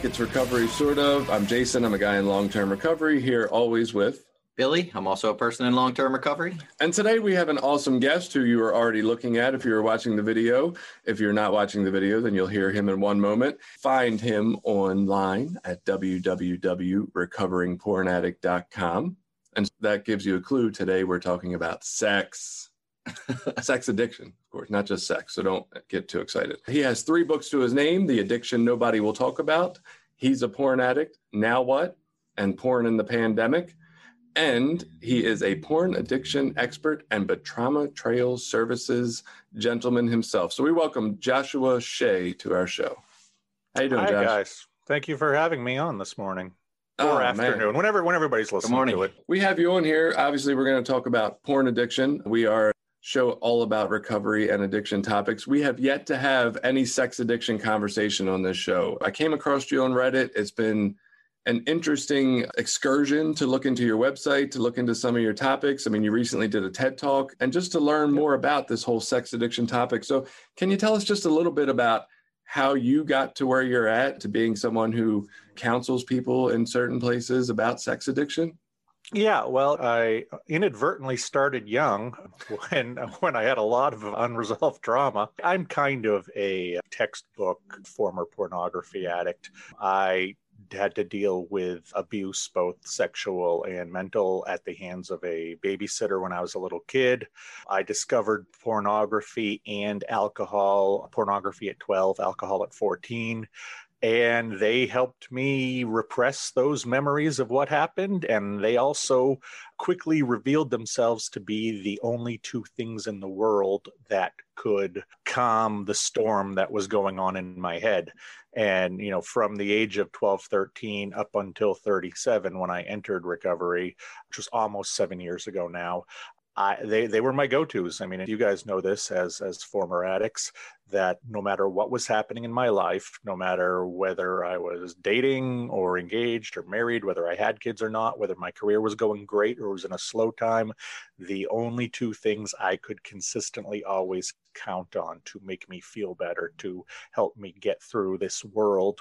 Back. It's Recovery Sort of. I'm Jason. I'm a guy in long term recovery here, always with. Billy, I'm also a person in long term recovery. And today we have an awesome guest who you are already looking at if you're watching the video. If you're not watching the video, then you'll hear him in one moment. Find him online at www.recoveringpornaddict.com. And that gives you a clue. Today we're talking about sex. sex addiction, of course, not just sex. So don't get too excited. He has three books to his name The Addiction Nobody Will Talk About, He's a Porn Addict, Now What, and Porn in the Pandemic. And he is a porn addiction expert and Batrama Trails Services gentleman himself. So we welcome Joshua Shea to our show. How you doing, Hi Josh? guys. Thank you for having me on this morning Oh, or man. afternoon, whenever when everybody's listening morning. to it. We have you on here. Obviously, we're going to talk about porn addiction. We are show all about recovery and addiction topics. We have yet to have any sex addiction conversation on this show. I came across you on Reddit. It's been an interesting excursion to look into your website, to look into some of your topics. I mean, you recently did a TED talk and just to learn more about this whole sex addiction topic. So, can you tell us just a little bit about how you got to where you're at to being someone who counsels people in certain places about sex addiction? Yeah, well, I inadvertently started young when when I had a lot of unresolved trauma. I'm kind of a textbook former pornography addict. I had to deal with abuse, both sexual and mental, at the hands of a babysitter when I was a little kid. I discovered pornography and alcohol, pornography at 12, alcohol at 14 and they helped me repress those memories of what happened and they also quickly revealed themselves to be the only two things in the world that could calm the storm that was going on in my head. And you know from the age of 12 13 up until 37 when i entered recovery which was almost 7 years ago now I, they they were my go-to's. I mean, you guys know this as as former addicts that no matter what was happening in my life, no matter whether I was dating or engaged or married, whether I had kids or not, whether my career was going great or was in a slow time, the only two things I could consistently always count on to make me feel better, to help me get through this world,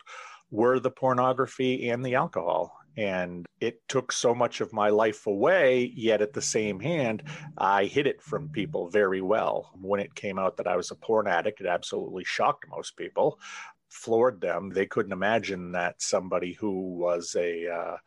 were the pornography and the alcohol. And it took so much of my life away, yet at the same hand, I hid it from people very well. When it came out that I was a porn addict, it absolutely shocked most people, floored them. They couldn't imagine that somebody who was a uh,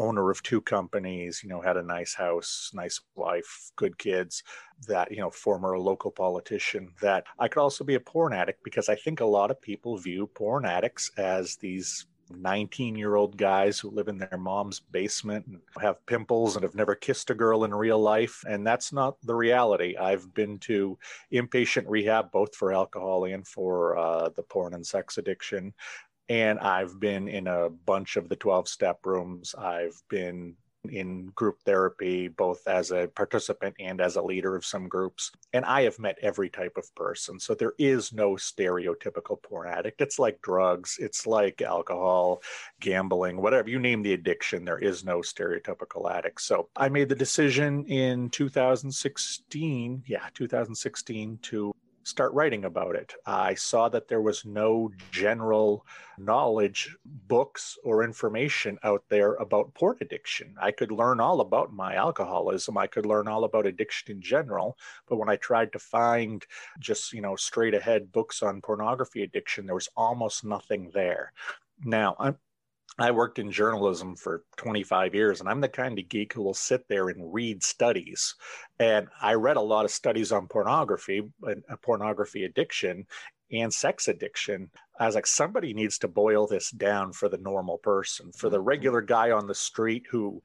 owner of two companies, you know, had a nice house, nice wife, good kids, that, you know, former local politician, that I could also be a porn addict because I think a lot of people view porn addicts as these 19 year old guys who live in their mom's basement and have pimples and have never kissed a girl in real life. And that's not the reality. I've been to inpatient rehab, both for alcohol and for uh, the porn and sex addiction. And I've been in a bunch of the 12 step rooms. I've been in group therapy, both as a participant and as a leader of some groups. And I have met every type of person. So there is no stereotypical porn addict. It's like drugs, it's like alcohol, gambling, whatever you name the addiction, there is no stereotypical addict. So I made the decision in 2016, yeah, 2016 to start writing about it. I saw that there was no general knowledge, books, or information out there about porn addiction. I could learn all about my alcoholism, I could learn all about addiction in general, but when I tried to find just, you know, straight ahead books on pornography addiction, there was almost nothing there. Now, I'm I worked in journalism for 25 years, and I'm the kind of geek who will sit there and read studies. And I read a lot of studies on pornography and uh, pornography addiction and sex addiction. I was like, somebody needs to boil this down for the normal person, for the Mm-hmm. regular guy on the street who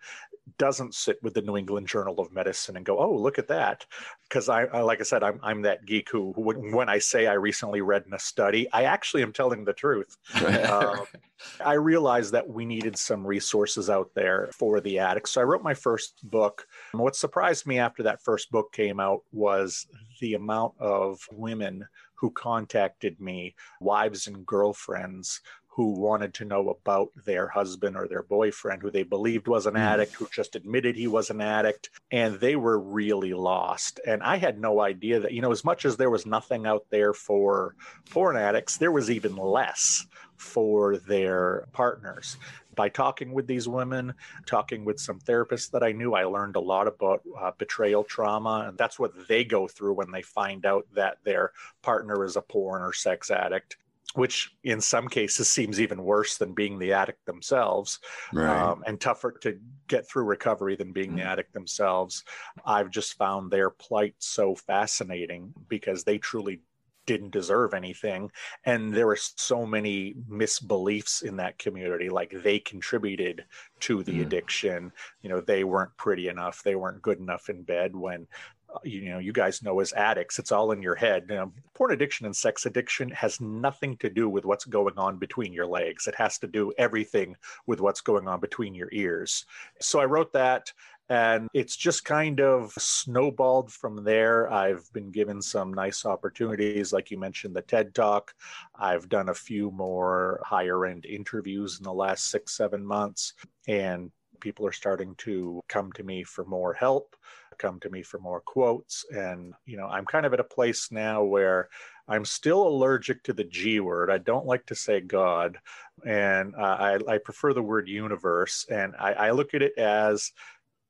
doesn't sit with the New England Journal of Medicine and go, "Oh, look at that," because I, I, like I said, I'm I'm that geek who, who, when- I say I recently read in a study, I actually am telling the truth. Uh, I realized that we needed some resources out there for the addicts. So I wrote my first book. And what surprised me after that first book came out was the amount of women who contacted me, wives and girlfriends who wanted to know about their husband or their boyfriend who they believed was an Mm. addict, who just admitted he was an addict, and they were really lost. And I had no idea that, you know, as much as there was nothing out there for porn addicts, there was even less for their partners. By talking with these women, talking with some therapists that I knew, I learned a lot about uh, betrayal trauma. And that's what they go through when they find out that their partner is a porn or sex addict. Which in some cases seems even worse than being the addict themselves right. um, and tougher to get through recovery than being the Mm. addict themselves. I've just found their plight so fascinating because they truly didn't deserve anything. And there were so many misbeliefs in that community. Like they contributed to the Mm. addiction. You know, they weren't pretty enough, they weren't good enough in bed when. uh, You know, you guys know as addicts, it's all in your head. You know, porn addiction and sex addiction has nothing to do with what's going on between your legs. It has to do everything with what's going on between your ears. So I wrote that and it's just kind of snowballed from there. I've been given some nice opportunities, like you mentioned, the TED Talk. I've done a few more higher end interviews in the last six, seven months, and people are starting to come to me for more help come to me for more quotes and you know i'm kind of at a place now where i'm still allergic to the g word i don't like to say god and uh, I, I prefer the word universe and I, I look at it as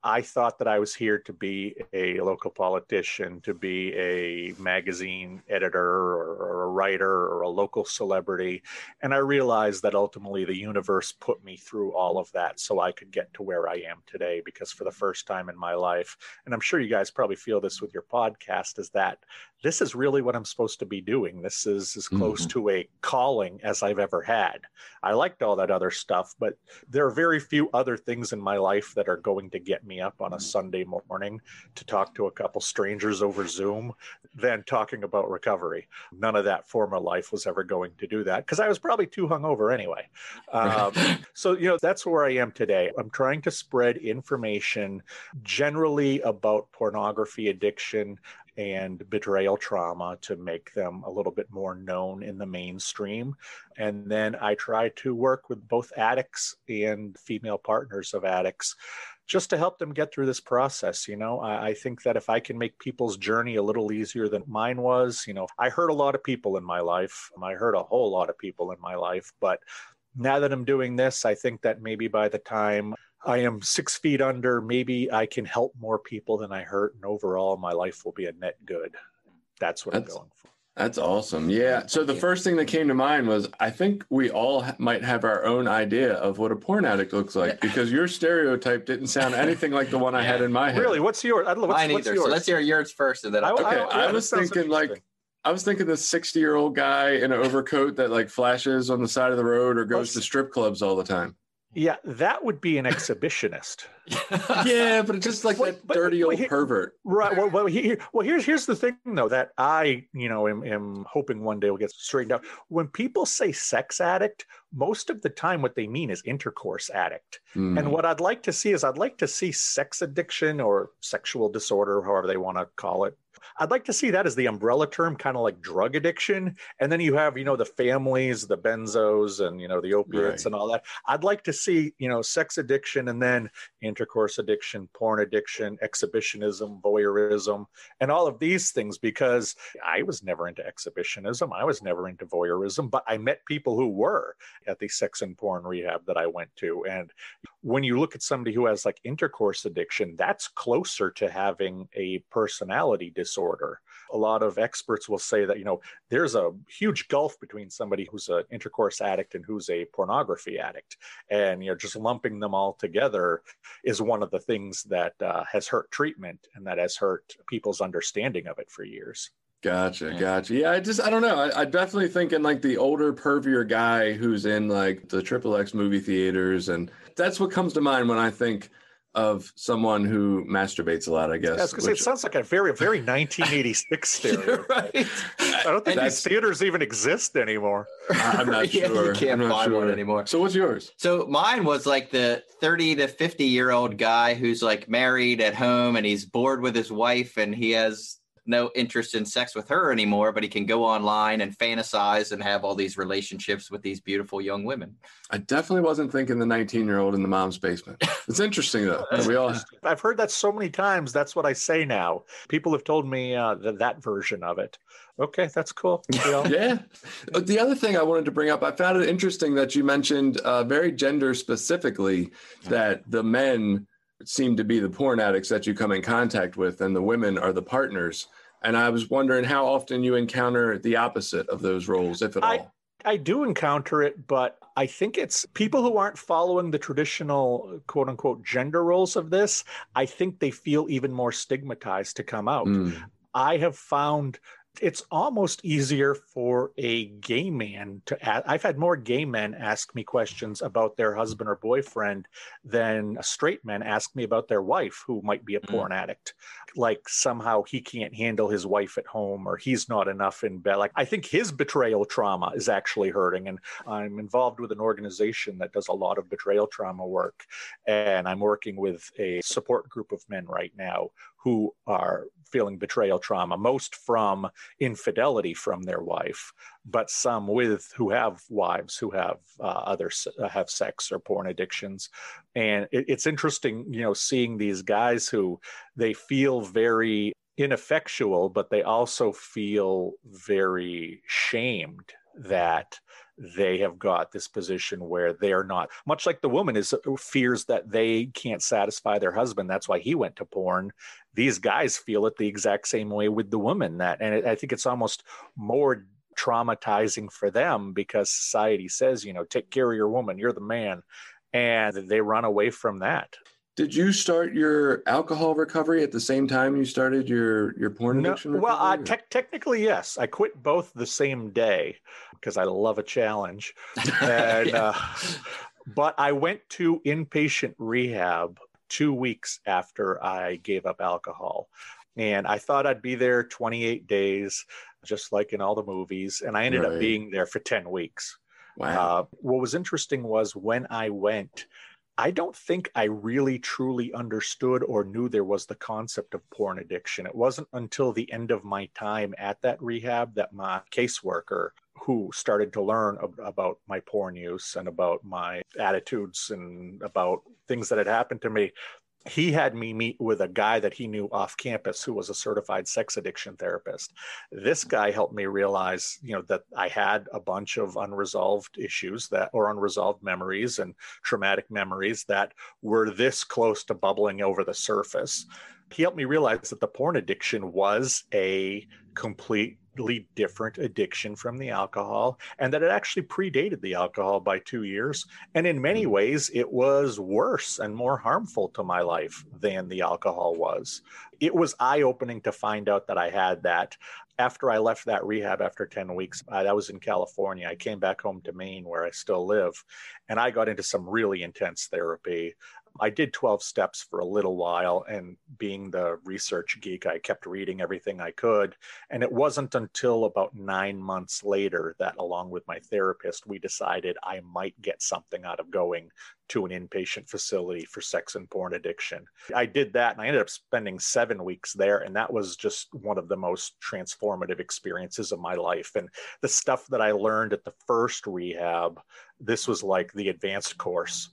I thought that I was here to be a local politician, to be a magazine editor or, or, a writer or a local celebrity. And I realized that ultimately the universe put me through all of that so I could get to where I am today. Because for the first time in my life, and I'm sure you guys probably feel this with your podcast, is that this is really what I'm supposed to be doing. This is as close Mhm. to a calling as I've ever had. I liked all that other stuff, but there are very few other things in my life that are going to get me up on a Sunday morning to talk to a couple strangers over Zoom than talking about recovery. None of that former life was ever going to do that because I was probably too hungover anyway. Um, so, you know, that's where I am today. I'm trying to spread information generally about pornography addiction and betrayal trauma to make them a little bit more known in the mainstream. And then I try to work with both addicts and female partners of addicts just to help them get through this process. You know, I, I, think that if I can make people's journey a little easier than mine was, you know, I hurt a lot of people in my life. I hurt a whole lot of people in my life. But now that I'm doing this, I think that maybe by the time I am six feet under, maybe I can help more people than I hurt. And overall, my life will be a net good. That's what That's- I'm going for. That's awesome. Yeah. So the first thing that came to mind was I think we all ha- might have our own idea of what a porn addict looks like because your stereotype didn't sound anything like the one I had in my head. Really? What's yours? I don't know. What's, Mine what's either. yours? So let's hear yours first, and then I'll Okay, I- I, yeah, that was thinking like. I was thinking this 60 year old guy in an overcoat that like flashes on the side of the road or goes to strip clubs all the time. Yeah, that would be an exhibitionist. Yeah, but it's just like that but- dirty old here- pervert. Right. Well, well, here, well, here's here's the thing, though, that I, you know, am, am hoping one day will get straightened out. When people say sex addict, most of the time, what they mean is intercourse addict. Mm. And what I'd like to see is I'd like to see sex addiction or sexual disorder, however they want to call it. I'd like to see that as the umbrella term, kind of like drug addiction. And then you have, you know, the families, the benzos, and you know, the opiates Right. and all that. I'd like to see, you know, sex addiction and then intercourse addiction, porn addiction, exhibitionism, voyeurism, and all of these things because I was never into exhibitionism. I was never into voyeurism, but I met people who were at the sex and porn rehab that I went to. And when you look at somebody who has like intercourse addiction, that's closer to having a personality disorder. A lot of experts will say that, you know, there's a huge gulf between somebody who's an intercourse addict and who's a pornography addict. And, you know, just lumping them all together is one of the things that uh, has hurt treatment and that has hurt people's understanding of it for years. Gotcha, gotcha. Yeah, I just I don't know. I, I definitely thinking like the older, pervier guy who's in like the triple X movie theaters, and that's what comes to mind when I think of someone who masturbates a lot. I guess. I was gonna say, it sounds like a very, very 1986 You're stereotype. right. I don't think these theaters even exist anymore. I- I'm not Yeah, sure. you can't I'm not find one anymore. So what's yours? So mine was like the 30 to 50 year old guy who's like married at home and he's bored with his wife and he has no interest in sex with her anymore, but he can go online and fantasize and have all these relationships with these beautiful young women. I definitely wasn't thinking the 19 year old in the mom's basement. It's interesting though. that we all I've heard that so many times. That's what I say now. People have told me uh, that that version of it. Okay, that's cool. All- yeah. Uh, The other thing I wanted to bring up, I found it interesting that you mentioned uh, very gender specifically that the men seem to be the porn addicts that you come in contact with, and the women are the partners. And I was wondering how often you encounter the opposite of those roles, if at I- all. I do encounter it, but I think it's people who aren't following the traditional quote unquote gender roles of this. I think they feel even more stigmatized to come out. Mm. I have found it's almost easier for a gay man to ask. I've had more gay men ask me questions about their husband or boyfriend than a straight men ask me about their wife who might be a Mm. porn addict. Like somehow he can't handle his wife at home or he's not enough in bed. Like I think his betrayal trauma is actually hurting. And I'm involved with an organization that does a lot of betrayal trauma work. And I'm working with a support group of men right now who are feeling betrayal trauma, most from infidelity from their wife, but some with who have wives who have uh, other uh, have sex or porn addictions, and it, it's interesting, you know, seeing these guys who they feel very ineffectual, but they also feel very shamed that they have got this position where they're not much like the woman is uh, fears that they can't satisfy their husband. That's why he went to porn. These guys feel it the exact same way with the woman that and it, i think it's almost more traumatizing for them because society says you know take care of your woman. You're the man. And they run away from that Did you start your alcohol recovery at the same time you started your your porn No, addiction? well, uh, tec- technically, yes. I quit both the same day because I love a challenge. And, Yeah. uh, but I went to inpatient rehab two weeks after I gave up alcohol. And I thought I'd be there 28 days, just like in all the movies. And I ended Right. up being there for 10 weeks. wow. Uh, what was interesting was when I went, I don't think I really truly understood or knew there was the concept of porn addiction. It wasn't until the end of my time at that rehab that my caseworker, who started to learn ab- about my porn use and about my attitudes and about things that had happened to me, he had me meet with a guy that he knew off campus who was a certified sex addiction therapist. This guy helped me realize you know that i had a bunch of unresolved issues that or unresolved memories and traumatic memories that were this close to bubbling over the surface he helped me realize that the porn addiction was a completely different addiction from the alcohol and that it actually predated the alcohol by two years and in many hmm. ways it was worse and more harmful to my life than the alcohol was it was eye opening to find out that I had that. After I left that rehab after 10 weeks, I, that was in California. I came back home to Maine where I still live, and I got into some really intense therapy. I did 12 steps for a little while, and being the research geek, I kept reading everything I could. And it wasn't until about nine months later that, along with my therapist, we decided I might get something out of going to an inpatient facility for sex and porn addiction. I did that and I ended up spending seven weeks there. And that was just one of the most transformative experiences of my life. And the stuff that I learned at the first rehab, this was like the advanced course.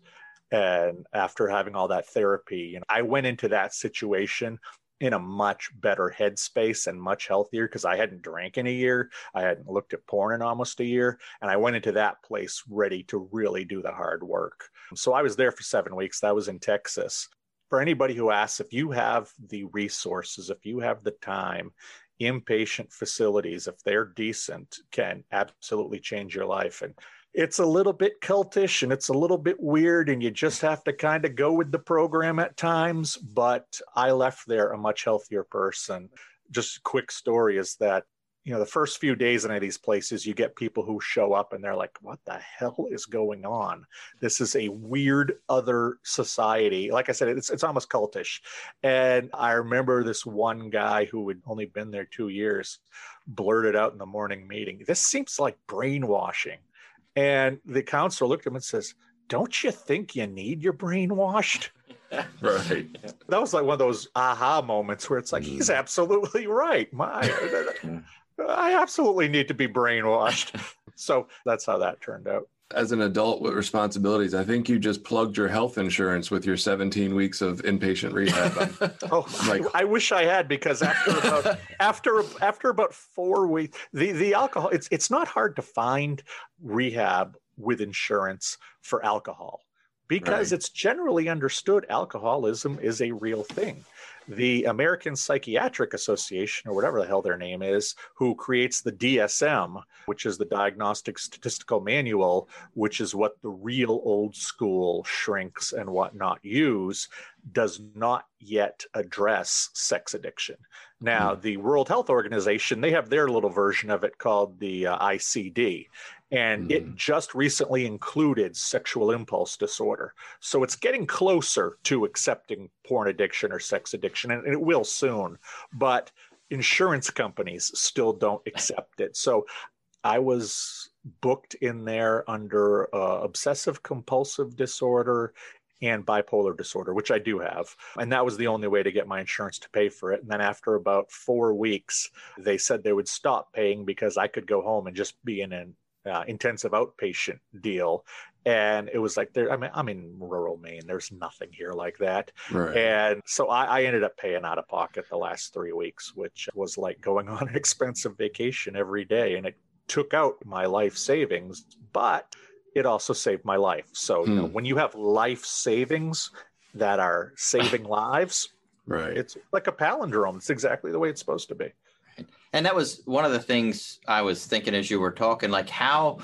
And after having all that therapy, you know, I went into that situation in a much better headspace and much healthier because I hadn't drank in a year. I hadn't looked at porn in almost a year. And I went into that place ready to really do the hard work. So I was there for seven weeks. That was in Texas. For anybody who asks, if you have the resources, if you have the time, inpatient facilities, if they're decent, can absolutely change your life. And it's a little bit cultish and it's a little bit weird, and you just have to kind of go with the program at times. But I left there a much healthier person. Just a quick story is that you know the first few days in any of these places you get people who show up and they're like what the hell is going on this is a weird other society like i said it's, it's almost cultish and i remember this one guy who had only been there two years blurted out in the morning meeting this seems like brainwashing and the counselor looked at him and says don't you think you need your brainwashed right. That was like one of those aha moments where it's like, he's mm. absolutely right. My, I absolutely need to be brainwashed. so that's how that turned out. As an adult with responsibilities, I think you just plugged your health insurance with your 17 weeks of inpatient rehab. oh, like, I, I wish I had because after about after after about four weeks, the the alcohol it's it's not hard to find rehab with insurance for alcohol because right. it's generally understood alcoholism is a real thing the American Psychiatric Association, or whatever the hell their name is, who creates the DSM, which is the Diagnostic Statistical Manual, which is what the real old school shrinks and whatnot use, does not yet address sex addiction. Now, mm. the World Health Organization, they have their little version of it called the uh, ICD and mm. it hmm. just recently included sexual impulse disorder. So it's getting closer to accepting porn addiction or sex addiction, and it will soon. But insurance companies still don't accept it. So I was booked in there under uh, obsessive compulsive disorder and bipolar disorder, which I do have. And that was the only way to get my insurance to pay for it. And then after about four weeks, they said they would stop paying because I could go home and just be in an uh, intensive outpatient deal and it was like there i mean i'm in rural maine there's nothing here like that right. and so I, I, ended up paying out of pocket the last three weeks which was like going on an expensive vacation every day and it took out my life savings but it also saved my life so you know, hmm. when you have life savings that are saving lives right it's like a palindrome it's exactly the way it's supposed to be and that was one of the things I was thinking as you were talking, like how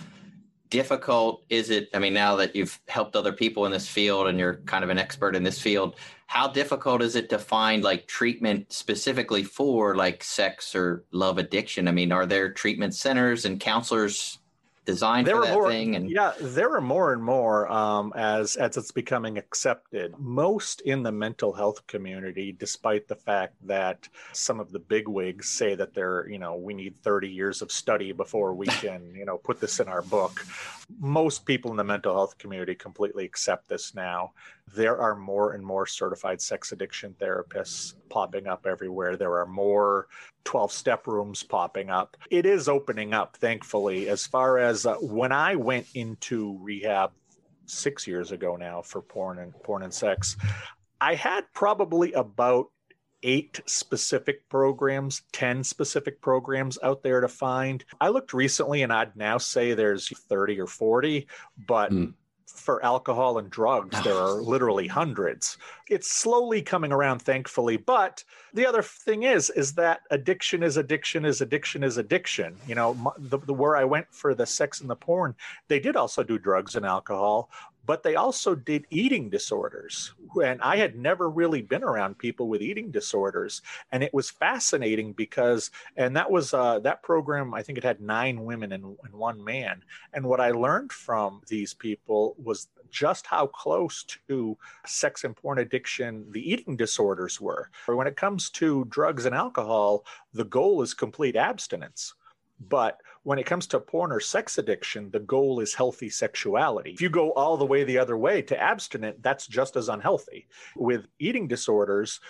difficult is it? I mean, now that you've helped other people in this field and you're kind of an expert in this field, how difficult is it to find like treatment specifically for like sex or love addiction? I mean, are there treatment centers and counselors designed there for that more, thing and yeah there are more and more um, as as it's becoming accepted most in the mental health community despite the fact that some of the big wigs say that they're you know we need 30 years of study before we can you know put this in our book. Most people in the mental health community completely accept this now there are more and more certified sex addiction therapists popping up everywhere. There are more 12 step rooms popping up. It is opening up, thankfully. As far as uh, when I went into rehab six years ago now for porn and porn and sex, I had probably about eight specific programs, 10 specific programs out there to find. I looked recently and I'd now say there's 30 or 40, but mm for alcohol and drugs, there are literally hundreds. It's slowly coming around, thankfully. But the other thing is, is that addiction is addiction is addiction is addiction. You know, the, the where I went for the sex and the porn, they did also do drugs and alcohol, but they also did eating disorders. And I had never really been around people with eating disorders. And it was fascinating because, and that was uh, that program, I think it had nine women and, and one man. And what I learned from these people was just how close to sex and porn addiction the eating disorders were. When it comes to drugs and alcohol, the goal is complete abstinence. But when it comes to porn or sex addiction, the goal is healthy sexuality. If you go all the way the other way to abstinent, that's just as unhealthy. With eating disorders,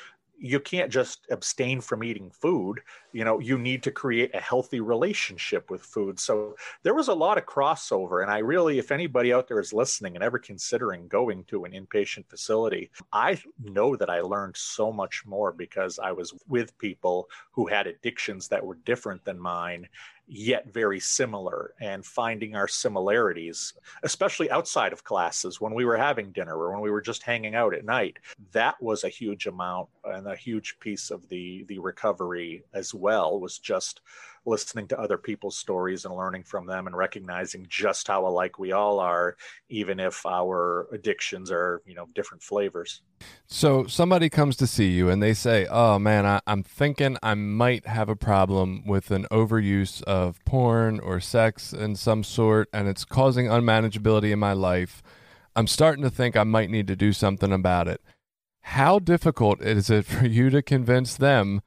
you can't just abstain from eating food you know you need to create a healthy relationship with food so there was a lot of crossover and i really if anybody out there is listening and ever considering going to an inpatient facility i know that i learned so much more because i was with people who had addictions that were different than mine yet very similar and finding our similarities, especially outside of classes when we were having dinner or when we were just hanging out at night. That was a huge amount and a huge piece of the the recovery as well was just listening to other people's stories and learning from them and recognizing just how alike we all are even if our addictions are you know different flavors. So somebody comes to see you and they say oh man I, i'm thinking i might have a problem with an overuse of porn or sex in some sort and it's causing unmanageability in my life. I'm starting to think i might need to do something about it. How difficult is it for you to convince them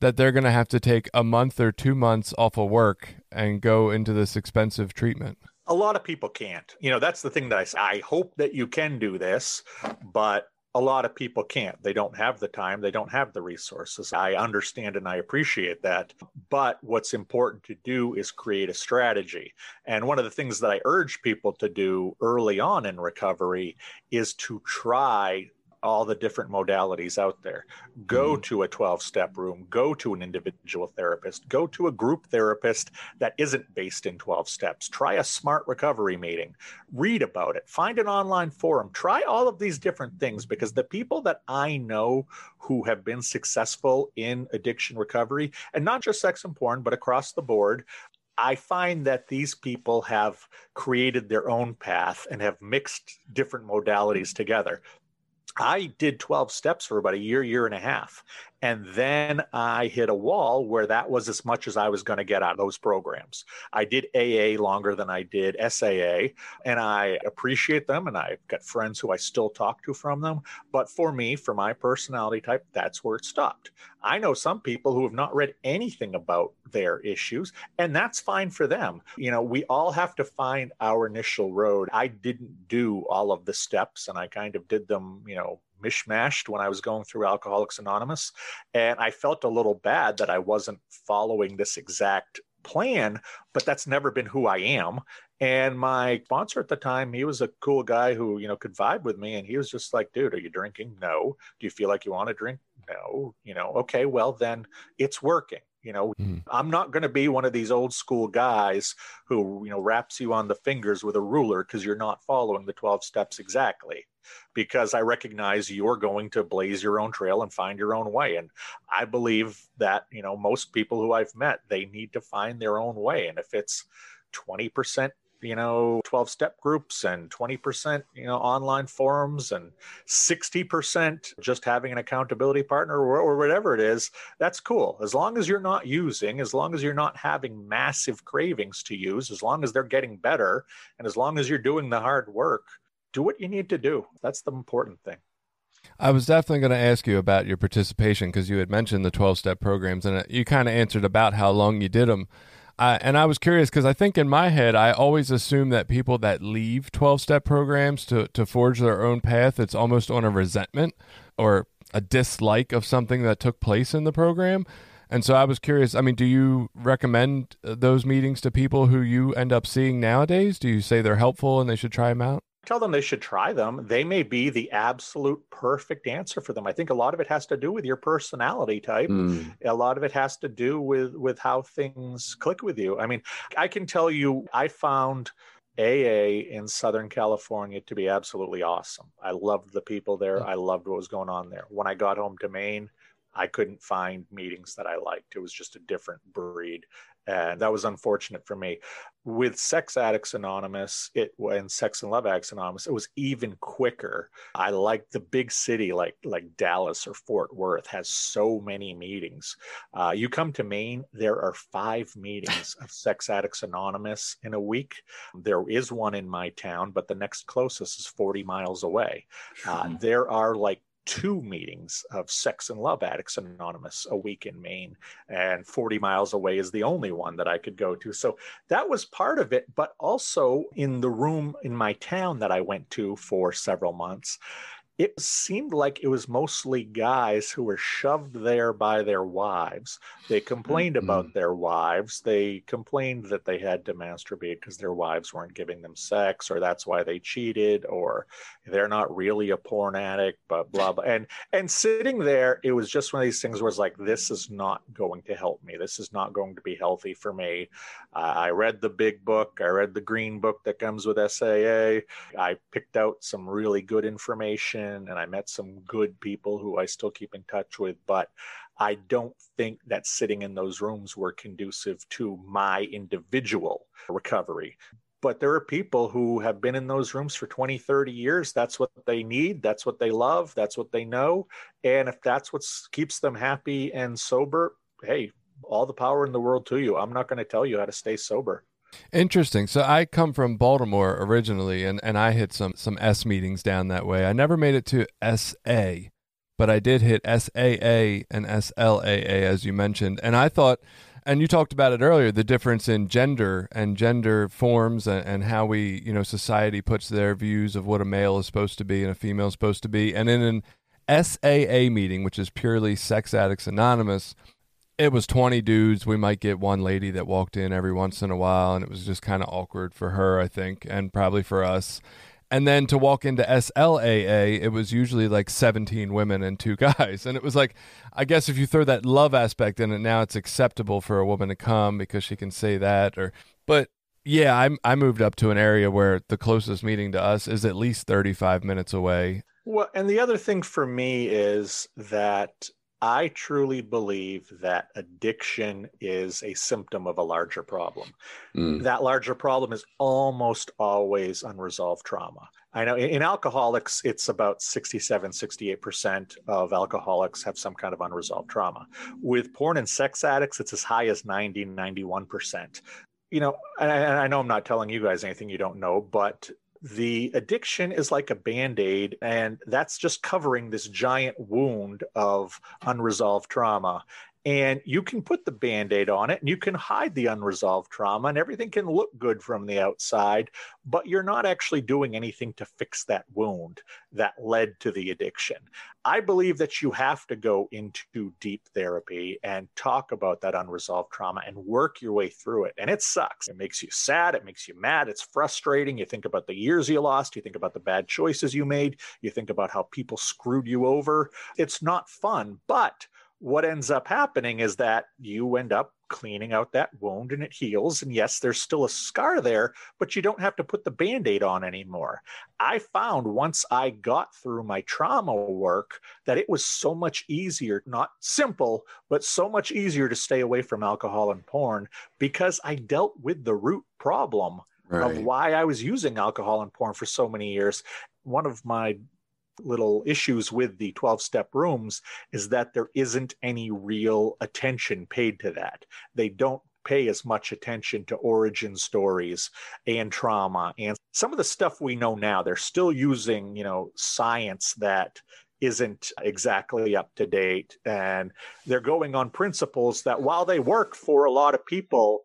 that they're going to have to take a month or two months off of work and go into this expensive treatment? A lot of people can't. You know, that's the thing that I say. I hope that you can do this, but a lot of people can't. They don't have the time, they don't have the resources. I understand and I appreciate that. But what's important to do is create a strategy. And one of the things that I urge people to do early on in recovery is to try all the different modalities out there. Go mm-hmm. to a 12 step room, go to an individual therapist, go to a group therapist that isn't based in 12 steps. Try a smart recovery meeting, read about it, find an online forum, try all of these different things because the people that I know who have been successful in addiction recovery, and not just sex and porn, but across the board, I find that these people have created their own path and have mixed different modalities together. I did 12 steps for about a year, year and a half. And then I hit a wall where that was as much as I was going to get out of those programs. I did AA longer than I did SAA, and I appreciate them. And I've got friends who I still talk to from them. But for me, for my personality type, that's where it stopped. I know some people who have not read anything about their issues, and that's fine for them. You know, we all have to find our initial road. I didn't do all of the steps, and I kind of did them, you know, mishmashed when I was going through Alcoholics Anonymous. And I felt a little bad that I wasn't following this exact plan, but that's never been who I am. And my sponsor at the time, he was a cool guy who, you know, could vibe with me. And he was just like, dude, are you drinking? No. Do you feel like you want to drink? No. You know, okay, well, then it's working. You know, mm. I'm not going to be one of these old school guys who, you know, wraps you on the fingers with a ruler because you're not following the 12 steps exactly because I recognize you're going to blaze your own trail and find your own way. And I believe that, you know, most people who I've met, they need to find their own way. And if it's 20% you know 12 step groups and 20% you know online forums and 60% just having an accountability partner or, or, whatever it is that's cool as long as you're not using as long as you're not having massive cravings to use as long as they're getting better and as long as you're doing the hard work do what you need to do. That's the important thing. I was definitely going to ask you about your participation because you had mentioned the 12 step programs and you kind of answered about how long you did them. Uh, and I was curious because I think in my head, I always assume that people that leave 12 step programs to, to forge their own path, it's almost on a resentment or a dislike of something that took place in the program. And so I was curious. I mean, do you recommend uh, those meetings to people who you end up seeing nowadays? Do you say they're helpful and they should try them out? Tell them they should try them. They may be the absolute perfect answer for them. I think a lot of it has to do with your personality type. Mm. A lot of it has to do with with how things click with you. I mean, I can tell you I found AA in Southern California to be absolutely awesome. I loved the people there. I loved what was going on there. When I got home to Maine, I couldn't find meetings that I liked. It was just a different breed and that was unfortunate for me. With Sex Addicts Anonymous, it and Sex and Love Addicts Anonymous, it was even quicker. I like the big city like like Dallas or Fort Worth has so many meetings. Uh, you come to Maine, there are five meetings of Sex Addicts Anonymous in a week. There is one in my town, but the next closest is 40 miles away. Uh, there are like two meetings of Sex and Love Addicts Anonymous a week in Maine, and 40 miles away is the only one that I could go to. So that was part of it. But also in the room in my town that I went to for several months, it seemed like it was mostly guys who were shoved there by their wives. They complained Mm-hmm. about their wives. They complained that they had to masturbate because their wives weren't giving them sex, or that's why they cheated, or they're not really a porn addict, but blah blah. And and sitting there, it was just one of these things where it's like, this is not going to help me. This is not going to be healthy for me. Uh, I read the big book. I read the green book that comes with SAA. I picked out some really good information and I met some good people who I still keep in touch with, but I don't think that sitting in those rooms were conducive to my individual recovery. But there are people who have been in those rooms for 20, 30 years. That's what they need. That's what they love. That's what they know. And if that's what keeps them happy and sober, hey, all the power in the world to you. I'm not going to tell you how to stay sober. Interesting. So I come from Baltimore originally, and, and I hit some some S meetings down that way. I never made it to SA, but I did hit SAA and SLAA as you mentioned. And I thought, and you talked about it earlier, the difference in gender and gender forms and, and how we, you know, society puts their views of what a male is supposed to be and a female is supposed to be. And in an SAA meeting, which is purely Sex Addicts Anonymous, it was 20 dudes. We might get one lady that walked in every once in a while, and it was just kind of awkward for her, I think, and probably for us. And then to walk into SLAA, it was usually like 17 women and two guys. And it was like, I guess if you throw that love aspect in it, now it's acceptable for a woman to come because she can say that. Or, but yeah, I, I moved up to an area where the closest meeting to us is at least 35 minutes away. Well, and the other thing for me is that I truly believe that addiction is a symptom of a larger problem. Mm. That larger problem is almost always unresolved trauma. I know in, in alcoholics, it's about 67, 68% of alcoholics have some kind of unresolved trauma. With porn and sex addicts, it's as high as 90, 91%. You know, and I, and I know I'm not telling you guys anything you don't know, but the addiction is like a band-aid and that's just covering this giant wound of unresolved trauma and you can put the band-aid on it and you can hide the unresolved trauma and everything can look good from the outside but you're not actually doing anything to fix that wound that led to the addiction. I believe that you have to go into deep therapy and talk about that unresolved trauma and work your way through it and it sucks. It makes you sad it makes you mad it's frustrating. You think about the years you lost you think about the bad choices you made you think about how people screwed you over. It's not fun but what ends up happening is that you end up cleaning out that wound and it heals. And yes, there's still a scar there, but you don't have to put the band aid on anymore. I found once I got through my trauma work that it was so much easier, not simple, but so much easier to stay away from alcohol and porn because I dealt with the root problem Right. of why I was using alcohol and porn for so many years. One of my little issues with the 12 step rooms is that there isn't any real attention paid to that. They don't pay as much attention to origin stories and trauma and some of the stuff we know now. They're still using, you know, science that isn't exactly up to date and they're going on principles that while they work for a lot of people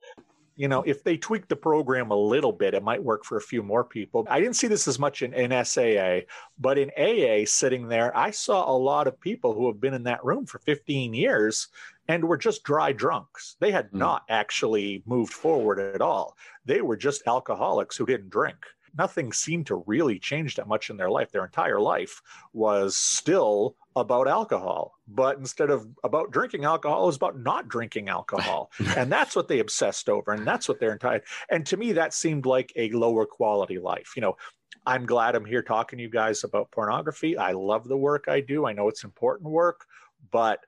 you know, if they tweak the program a little bit, it might work for a few more people. I didn't see this as much in, in SAA, but in AA, sitting there, I saw a lot of people who have been in that room for 15 years and were just dry drunks. They had Mm. not actually moved forward at all. They were just alcoholics who didn't drink. Nothing seemed to really change that much in their life. Their entire life was still about alcohol, but instead of about drinking alcohol, it was about not drinking alcohol. and that's what they obsessed over. And that's what they're entitled. And to me, that seemed like a lower quality life. You know, I'm glad I'm here talking to you guys about pornography. I love the work I do. I know it's important work, but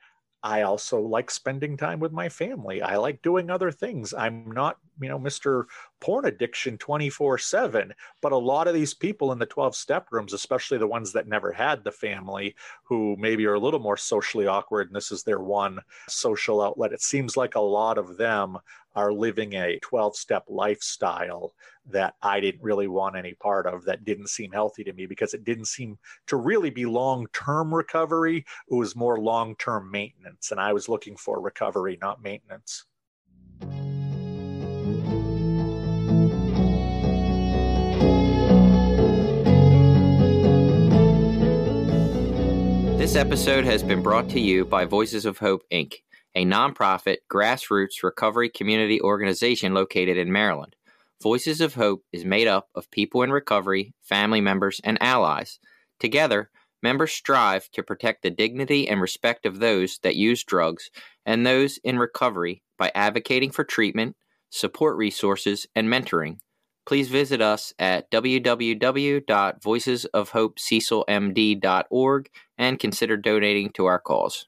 I also like spending time with my family. I like doing other things. I'm not, you know, Mr. Porn addiction 24 7, but a lot of these people in the 12 step rooms, especially the ones that never had the family, who maybe are a little more socially awkward and this is their one social outlet, it seems like a lot of them are living a 12 step lifestyle that I didn't really want any part of that didn't seem healthy to me because it didn't seem to really be long term recovery. It was more long term maintenance. And I was looking for recovery, not maintenance. This episode has been brought to you by Voices of Hope, Inc., a nonprofit, grassroots recovery community organization located in Maryland. Voices of Hope is made up of people in recovery, family members, and allies. Together, members strive to protect the dignity and respect of those that use drugs and those in recovery by advocating for treatment, support resources, and mentoring. Please visit us at www.voicesofhopececilmd.org and consider donating to our cause.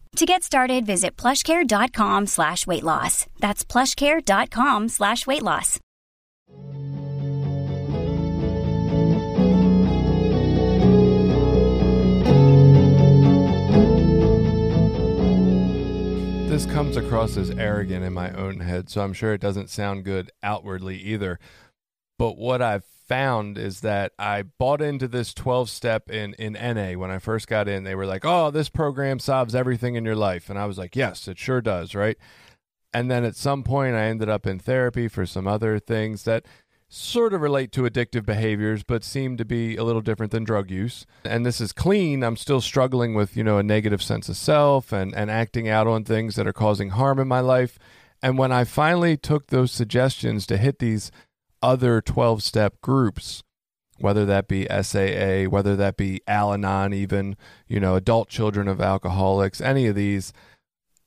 To get started, visit plushcare.com slash weight loss. That's plushcare.com slash weight loss. This comes across as arrogant in my own head, so I'm sure it doesn't sound good outwardly either. But what I've found is that I bought into this 12 step in, in NA when I first got in. They were like, oh, this program solves everything in your life. And I was like, yes, it sure does, right? And then at some point, I ended up in therapy for some other things that sort of relate to addictive behaviors, but seem to be a little different than drug use. And this is clean. I'm still struggling with, you know, a negative sense of self and, and acting out on things that are causing harm in my life. And when I finally took those suggestions to hit these other 12 step groups, whether that be SAA, whether that be Al Anon, even, you know, adult children of alcoholics, any of these,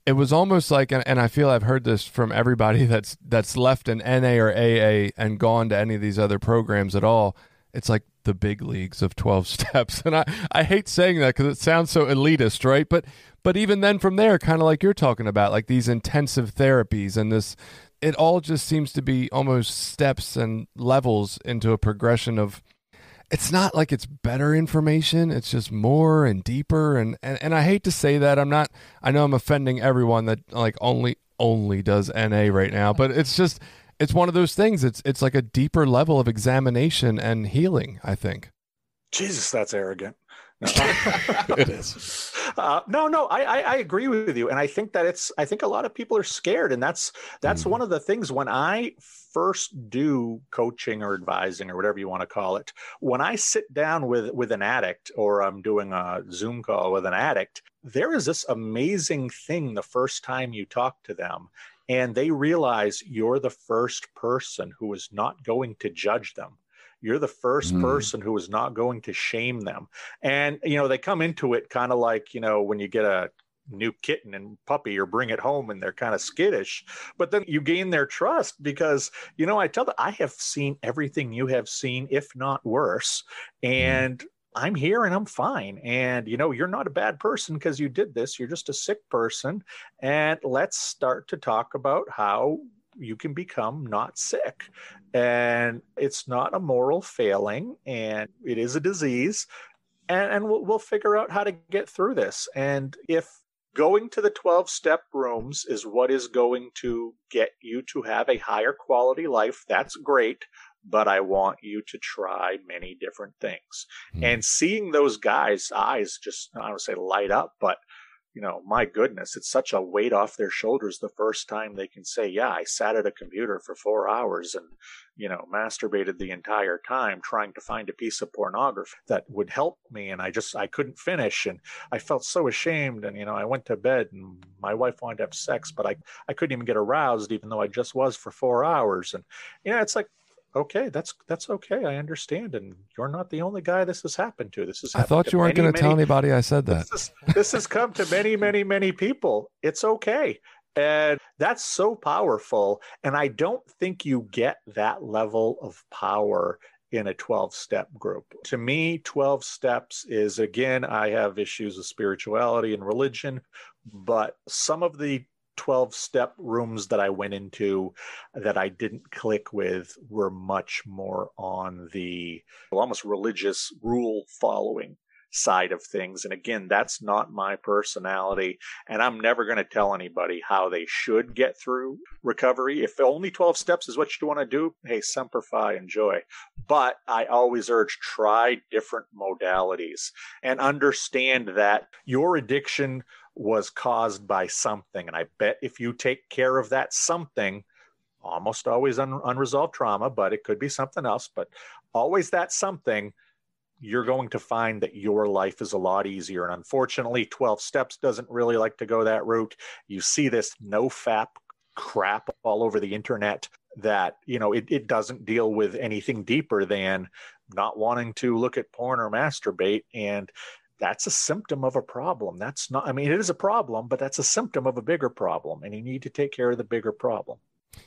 it was almost like and, I feel I've heard this from everybody that's that's left an NA or AA and gone to any of these other programs at all. It's like the big leagues of 12 steps. And I, I hate saying that because it sounds so elitist, right? But but even then from there, kind of like you're talking about, like these intensive therapies and this it all just seems to be almost steps and levels into a progression of it's not like it's better information it's just more and deeper. And, and and i hate to say that i'm not i know i'm offending everyone that like only only does na right now but it's just it's one of those things. It's it's like a deeper level of examination and healing i think. Jesus, that's arrogant. No. it is Uh, no, no, I, I, I agree with you, and I think that it's. I think a lot of people are scared, and that's that's Mm. one of the things when I first do coaching or advising or whatever you want to call it. When I sit down with with an addict or I'm doing a Zoom call with an addict, there is this amazing thing the first time you talk to them, and they realize you're the first person who is not going to judge them. You're the first Mm. person who is not going to shame them. And, you know, they come into it kind of like, you know, when you get a new kitten and puppy or bring it home and they're kind of skittish. But then you gain their trust because, you know, I tell them, I have seen everything you have seen, if not worse. And I'm here and I'm fine. And, you know, you're not a bad person because you did this. You're just a sick person. And let's start to talk about how you can become not sick. And it's not a moral failing and it is a disease. And, and we'll, we'll figure out how to get through this. And if going to the 12 step rooms is what is going to get you to have a higher quality life, that's great. But I want you to try many different things. Hmm. And seeing those guys' eyes just, I don't want to say light up, but you know, my goodness, it's such a weight off their shoulders the first time they can say, Yeah, I sat at a computer for four hours and, you know, masturbated the entire time trying to find a piece of pornography that would help me. And I just, I couldn't finish. And I felt so ashamed. And, you know, I went to bed and my wife wanted to have sex, but I, I couldn't even get aroused, even though I just was for four hours. And, you know, it's like, okay, that's that's okay. I understand, and you're not the only guy this has happened to. This is. i thought you weren't going to tell anybody i said that This, is, this has come to many, many, many people. It's okay, and that's so powerful. And I don't think you get that level of power in a 12 step group. To me, 12 steps is again, I have issues with spirituality and religion, but some of the 12 step rooms that I went into that I didn't click with were much more on the almost religious rule following side of things. And again, that's not my personality. And I'm never going to tell anybody how they should get through recovery. If only 12 steps is what you want to do, hey, semper fi, enjoy. But I always urge try different modalities and understand that your addiction was caused by something. And I bet if you take care of that something, almost always un- unresolved trauma, but it could be something else, but always that something, you're going to find that your life is a lot easier. And unfortunately, 12 steps doesn't really like to go that route. You see this no fap crap all over the internet that, you know, it, it doesn't deal with anything deeper than not wanting to look at porn or masturbate. And that's a symptom of a problem. That's not, I mean, it is a problem, but that's a symptom of a bigger problem. And you need to take care of the bigger problem.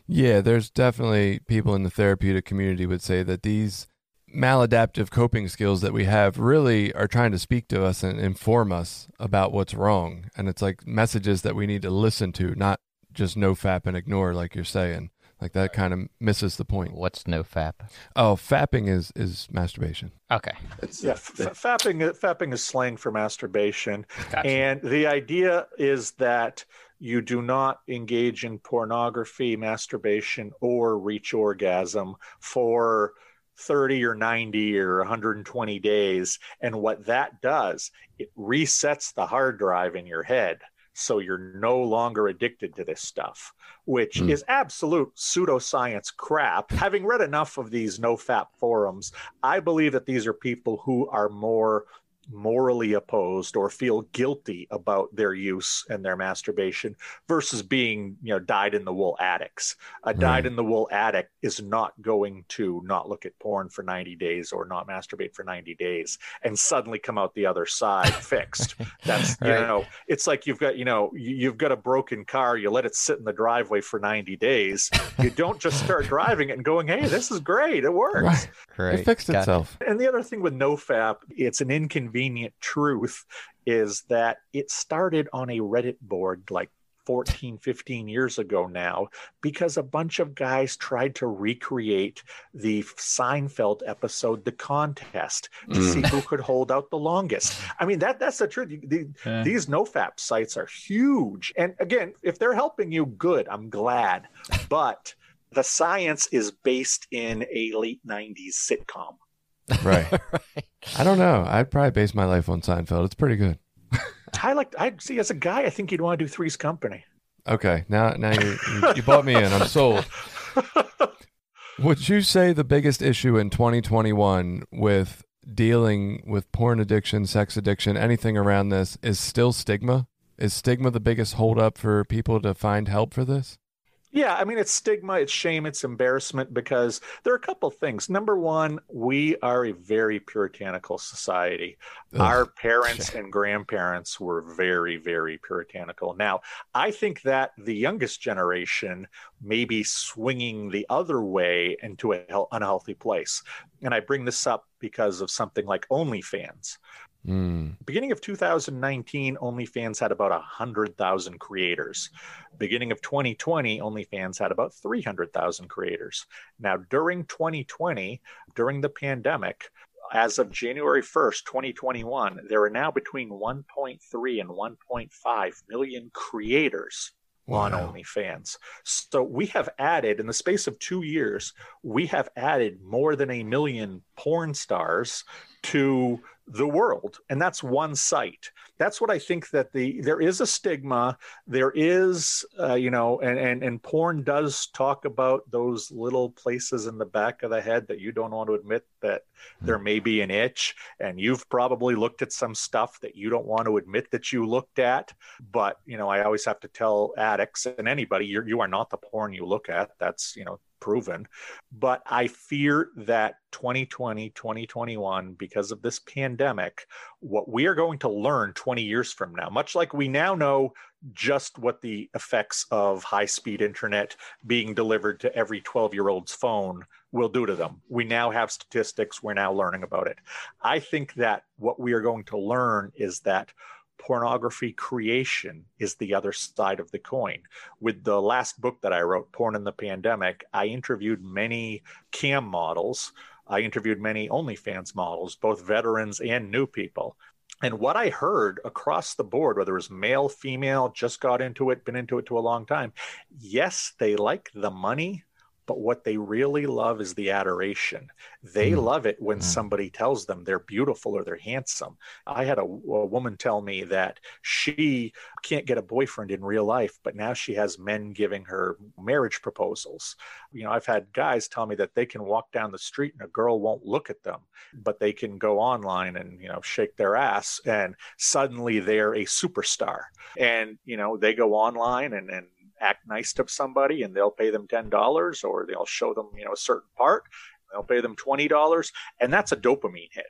Yeah, there's definitely people in the therapeutic community would say that these maladaptive coping skills that we have really are trying to speak to us and inform us about what's wrong. And it's like messages that we need to listen to, not just no fap and ignore, like you're saying. Like that kind of misses the point. What's no fap? Oh, fapping is is masturbation. Okay. It's, Yeah, f- f- fapping, uh, fapping is slang for masturbation. Gotcha. And the idea is that you do not engage in pornography, masturbation, or reach orgasm for 30 or 90 or 120 days. And what that does, it resets the hard drive in your head. So you're no longer addicted to this stuff, which Hmm. is absolute pseudoscience crap. Having read enough of these NoFap forums, I believe that these are people who are more morally opposed or feel guilty about their use and their masturbation versus being you know dyed in the wool addicts a dyed in the wool addict is not going to not look at porn for 90 days or not masturbate for 90 days and suddenly come out the other side fixed that's you Right. know it's like you've got you know you- you've got a broken car you let it sit in the driveway for 90 days you don't just start driving it and going hey this is great it works Right. Right. It fixed Gotcha. itself. and the other thing with NoFap, it's an inconvenient truth, is that it started on a Reddit board like 14, 15 years ago now, because a bunch of guys tried to recreate the Seinfeld episode, The Contest, to Mm. see who could hold out the longest. I mean, that that's the truth. The- Yeah. These NoFap sites are huge. And again, if they're helping you, good. I'm glad. But the science is based in a late 90s sitcom. Right. I don't know. I'd probably base my life on Seinfeld. It's pretty good. I like. I see. As a guy, I think you'd want to do Three's Company. Okay. Now now you you, you bought me in. I'm sold. Would you say the biggest issue in 2021 with dealing with porn addiction, sex addiction, anything around this is still stigma? Is stigma the biggest holdup for people to find help for this? Yeah, I mean, it's stigma, it's shame, it's embarrassment because there are a couple things. Number one, we are a very puritanical society. Ugh. Our parents and grandparents were very, very puritanical. Now, I think that the youngest generation may be swinging the other way into a hel- unhealthy place. And I bring this up because of something like OnlyFans. Mm. Beginning of 2019, OnlyFans had about 100,000 creators. Beginning of 2020, OnlyFans had about 300,000 creators. Now, during 2020, during the pandemic, as of January 1st, 2021, there are now between 1.3 and 1.5 million creators on Wow. OnlyFans. So we have added, in the space of two years, we have added more than a million porn stars to the world and that's one site. That's what i think that the there is a stigma there is uh, you know and, and and porn does talk about those little places in the back of the head that you don't want to admit that there may be an itch and you've probably looked at some stuff that you don't want to admit that you looked at. But you know i always have to tell addicts and anybody you're, you are not the porn you look at. That's you know proven but i fear that 2020 2021 because of this pandemic what we are going to learn 20 years from now much like we now know just what the effects of high speed internet being delivered to every 12 year old's phone will do to them. We now have statistics. We're now learning about it. I think that what we are going to learn is that pornography creation is the other side of the coin. With the last book that I wrote, Porn in the Pandemic, I interviewed many cam models. I interviewed many OnlyFans models, both veterans and new people. And what I heard across the board, whether it was male, female, just got into it, been into it to a long time, yes, they like the money, but what they really love is the adoration. They mm. love it when mm. somebody tells them they're beautiful or they're handsome. I had a, a, woman tell me that she can't get a boyfriend in real life, but now she has men giving her marriage proposals. You know, I've had guys tell me that they can walk down the street and a girl won't look at them, but they can go online and, you know, shake their ass and suddenly they're a superstar. And, you know, they go online and, and act nice to somebody and they'll pay them $10 or they'll show them, you know, a certain part. They'll pay them $20 and that's a dopamine hit.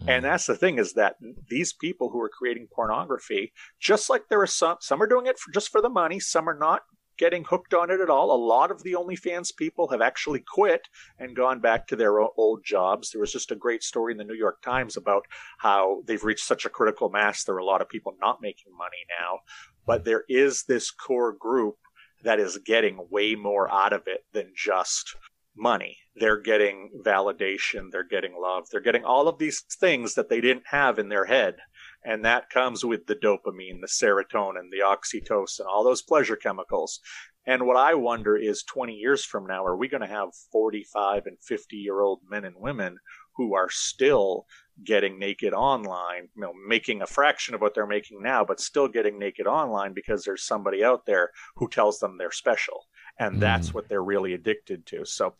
Mm. And that's the thing is that these people who are creating pornography, just like there are some, some are doing it for, just for the money, some are not getting hooked on it at all. A lot of the OnlyFans people have actually quit and gone back to their old jobs. There was just a great story in the New York Times about how they've reached such a critical mass. There are a lot of people not making money now but there is this core group that is getting way more out of it than just money. They're getting validation, they're getting love, they're getting all of these things that they didn't have in their head. And that comes with the dopamine, the serotonin, the oxytocin, all those pleasure chemicals. And what I wonder is 20 years from now, are we going to have 45 and 50 year old men and women who are still getting naked online, you know, making a fraction of what they're making now, but still getting naked online because there's somebody out there who tells them they're special. And mm. that's what they're really addicted to. So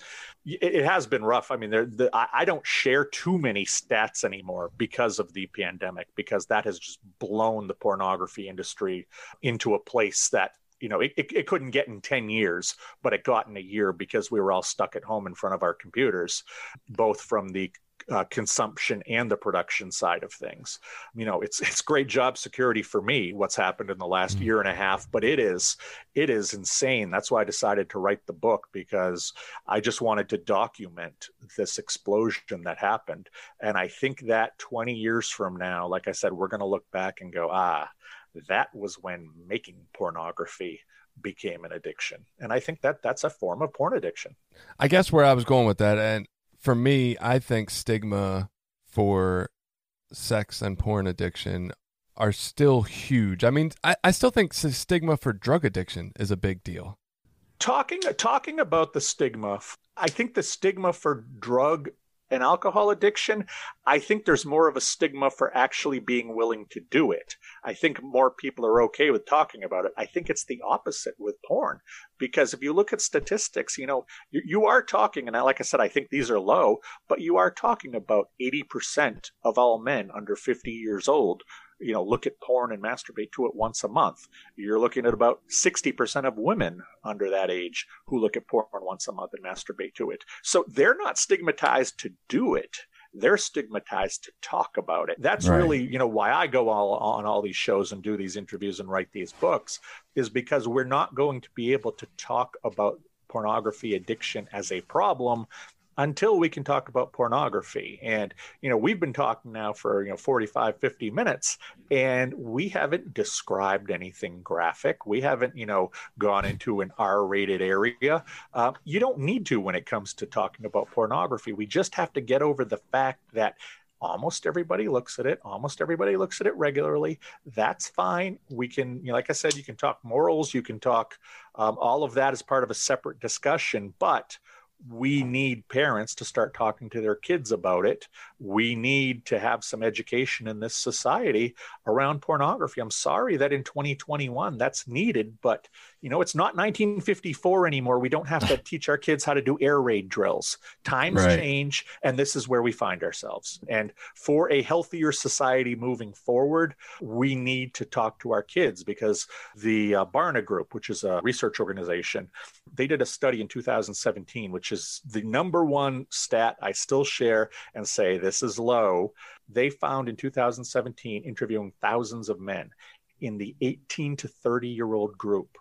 it, it has been rough. I mean, the, I, I don't share too many stats anymore because of the pandemic, because that has just blown the pornography industry into a place that you know, it, it, it, couldn't get in 10 years, but it got in a year because we were all stuck at home in front of our computers, both from the uh, consumption and the production side of things. You know, it's it's great job security for me. What's happened in the last mm-hmm. year and a half, but it is it is insane. That's why I decided to write the book because I just wanted to document this explosion that happened. And I think that 20 years from now, like I said, we're going to look back and go, ah, that was when making pornography became an addiction and i think that that's a form of porn addiction i guess where i was going with that and for me, I think stigma for sex and porn addiction are still huge. I mean, I, I still think stigma for drug addiction is a big deal. Talking talking about the stigma, I think the stigma for drug and alcohol addiction, I think there's more of a stigma for actually being willing to do it. I think more people are okay with talking about it. I think it's the opposite with porn because if you look at statistics, you know, you, you are talking, and like I said, I think these are low, but you are talking about 80% of all men under 50 years old you know look at porn and masturbate to it once a month you're looking at about 60% of women under that age who look at porn once a month and masturbate to it. So they're not stigmatized to do it. They're stigmatized to talk about it. That's right. really you know why i go all on all these shows and do these interviews and write these books is because we're not going to be able to talk about pornography addiction as a problem until we can talk about pornography. And, you know, we've been talking now for, you know, 45, 50 minutes, and we haven't described anything graphic. We haven't, you know, gone into an R rated area. Uh, you don't need to when it comes to talking about pornography. We just have to get over the fact that almost everybody looks at it almost everybody looks at it regularly that's fine we can you know, like i said you can talk morals you can talk um, all of that as part of a separate discussion but we need parents to start talking to their kids about it. We need to have some education in this society around pornography. I'm sorry that in 2021 that's needed, but you know, it's not 1954 anymore. We don't have to teach our kids how to do air raid drills. Times right. change, and this is where we find ourselves. And for a healthier society moving forward, we need to talk to our kids because the uh, Barna Group, which is a research organization, they did a study in 2017, which is the number one stat I still share and say this is low. They found in 2017, interviewing thousands of men in the 18 to 30 year old group,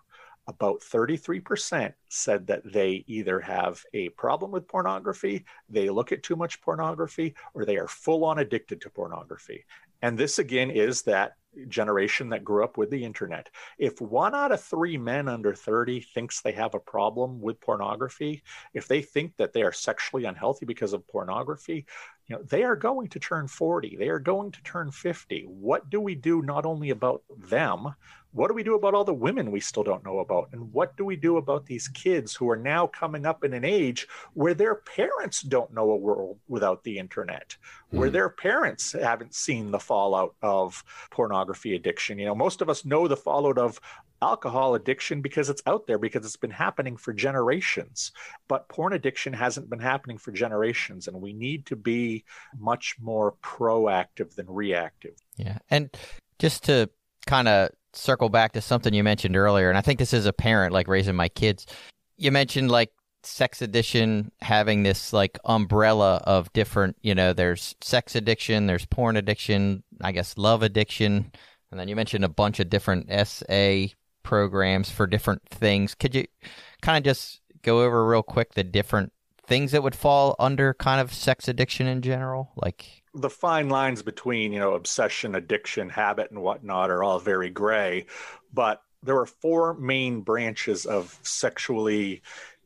about 33% said that they either have a problem with pornography, they look at too much pornography, or they are full on addicted to pornography. And this again is that generation that grew up with the internet. If one out of three men under 30 thinks they have a problem with pornography, if they think that they are sexually unhealthy because of pornography, you know they are going to turn 40 they are going to turn 50 what do we do not only about them what do we do about all the women we still don't know about? And what do we do about these kids who are now coming up in an age where their parents don't know a world without the internet? Where hmm. their parents haven't seen the fallout of pornography addiction. You know most of us know the fallout of alcohol addiction because it's out there because it's been happening for generations but porn addiction hasn't been happening for generations and we need to be much more proactive than reactive Yeah. And just to kind of circle back to something you mentioned earlier, and I think this is a parent like raising my kids. You mentioned like sex addiction having this like umbrella of different, you know, there's sex addiction, there's porn addiction, I guess love addiction, and then you mentioned a bunch of different SA programs for different things. Could you kind of just go over real quick the different things that would fall under kind of sex addiction in general? Like the fine lines between you know obsession addiction habit and whatnot are all very gray but there are four main branches of sexually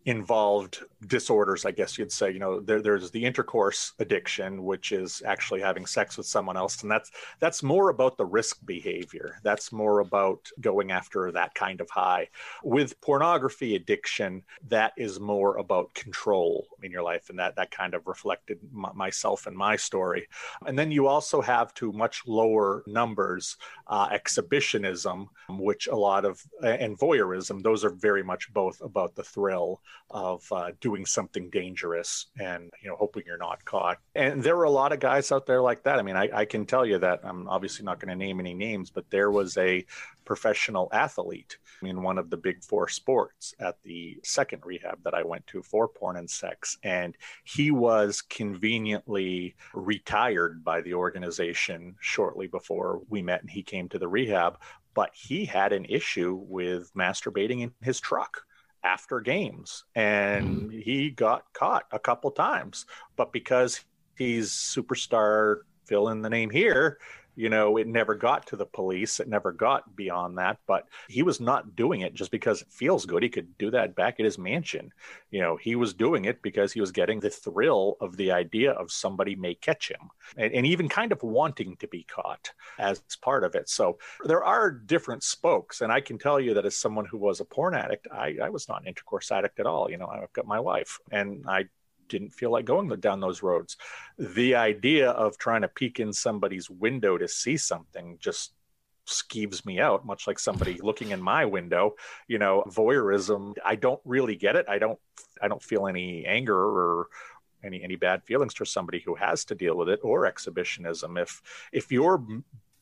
involved disorders i guess you'd say. You know there, there's the intercourse addiction which is actually having sex with someone else and that's that's more about the risk behavior. That's more about going after that kind of high. With pornography addiction that is more about control in your life and that that kind of reflected m- myself and my story. And then you also have to much lower numbers uh, exhibitionism which a lot of and voyeurism those are very much both about the thrill of uh, doing something dangerous and you know hoping you're not caught. And there were a lot of guys out there like that. I mean i, I can tell you that i'm obviously not going to name any names but there was a professional athlete in one of the big four sports at the second rehab that i went to for porn and sex and he was conveniently retired by the organization shortly before we met and he came to the rehab but he had an issue with masturbating in his truck after games and mm-hmm. he got caught a couple times. But because he's superstar fill in the name here you know it never got to the police it never got beyond that but he was not doing it just because it feels good he could do that back at his mansion. You know he was doing it because he was getting the thrill of the idea of somebody may catch him and, and even kind of wanting to be caught as part of it. So there are different spokes and i can tell you that as someone who was a porn addict i, I was not an intercourse addict at all you know i've got my wife and i didn't feel like going down those roads. The idea of trying to peek in somebody's window to see something just skeeves me out, much like somebody looking in my window. You know, voyeurism, I don't really get it. I don't I don't feel any anger or any any bad feelings for somebody who has to deal with it or exhibitionism. If if your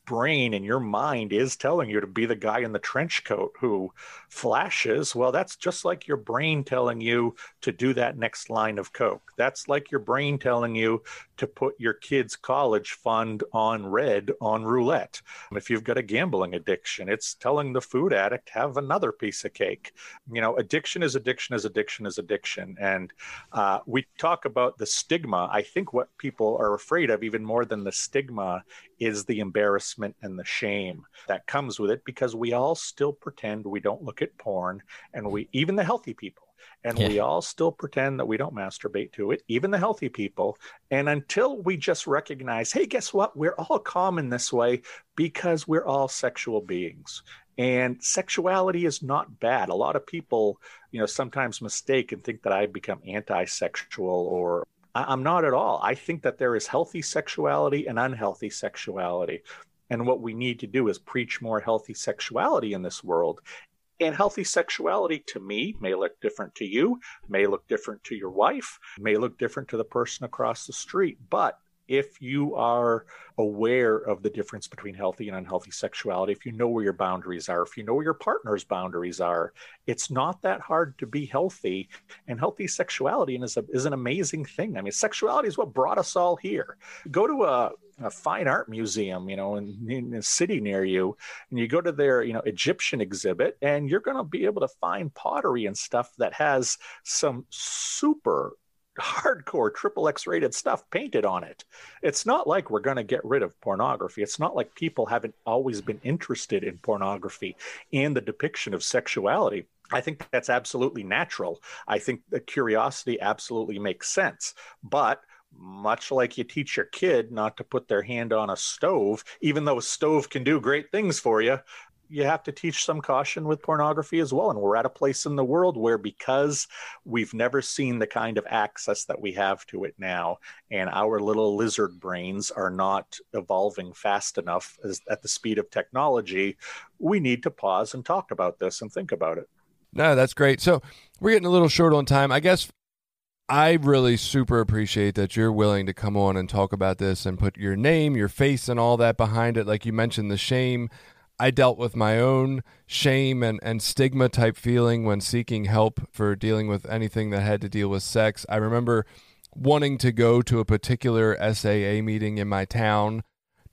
brain and your mind is telling you to be the guy in the trench coat who flashes, well, that's just like your brain telling you to do that next line of Coke. That's like your brain telling you to put your kid's college fund on red on roulette. If you've got a gambling addiction, it's telling the food addict, have another piece of cake. You know, addiction is addiction is addiction is addiction. And uh, we talk about the stigma. I think what people are afraid of, even more than the stigma, is the embarrassment and the shame that comes with it because we all still pretend we don't look at porn and we even the healthy people and Yeah. we all still pretend that we don't masturbate to it even the healthy people. And until we just recognize hey guess what? We're all common this way because we're all sexual beings. And sexuality is not bad. A lot of people you know sometimes mistake and think that i've become anti-sexual or I- I'm not at all. I think that there is healthy sexuality and unhealthy sexuality. And what we need to do is preach more healthy sexuality in this world. And healthy sexuality to me may look different to you, may look different to your wife, may look different to the person across the street. But if you are aware of the difference between healthy and unhealthy sexuality, if you know where your boundaries are, if you know where your partner's boundaries are, it's not that hard to be healthy. And healthy sexuality is, a, is an amazing thing. I mean, sexuality is what brought us all here. Go to a, a fine art museum, you know, in, in a city near you, and you go to their, you know, Egyptian exhibit, and you're going to be able to find pottery and stuff that has some super hardcore triple X rated stuff painted on it. It's not like we're going to get rid of pornography. It's not like people haven't always been interested in pornography and the depiction of sexuality. I think that's absolutely natural. I think the curiosity absolutely makes sense. But much like you teach your kid not to put their hand on a stove, even though a stove can do great things for you, you have to teach some caution with pornography as well. And we're at a place in the world where, because we've never seen the kind of access that we have to it now, and our little lizard brains are not evolving fast enough as, at the speed of technology, we need to pause and talk about this and think about it. No, that's great. So we're getting a little short on time. I guess I really super appreciate that you're willing to come on and talk about this and put your name, your face, and all that behind it. Like you mentioned, the shame I dealt with my own shame and, and stigma type feeling when seeking help for dealing with anything that had to deal with sex. I remember wanting to go to a particular SAA meeting in my town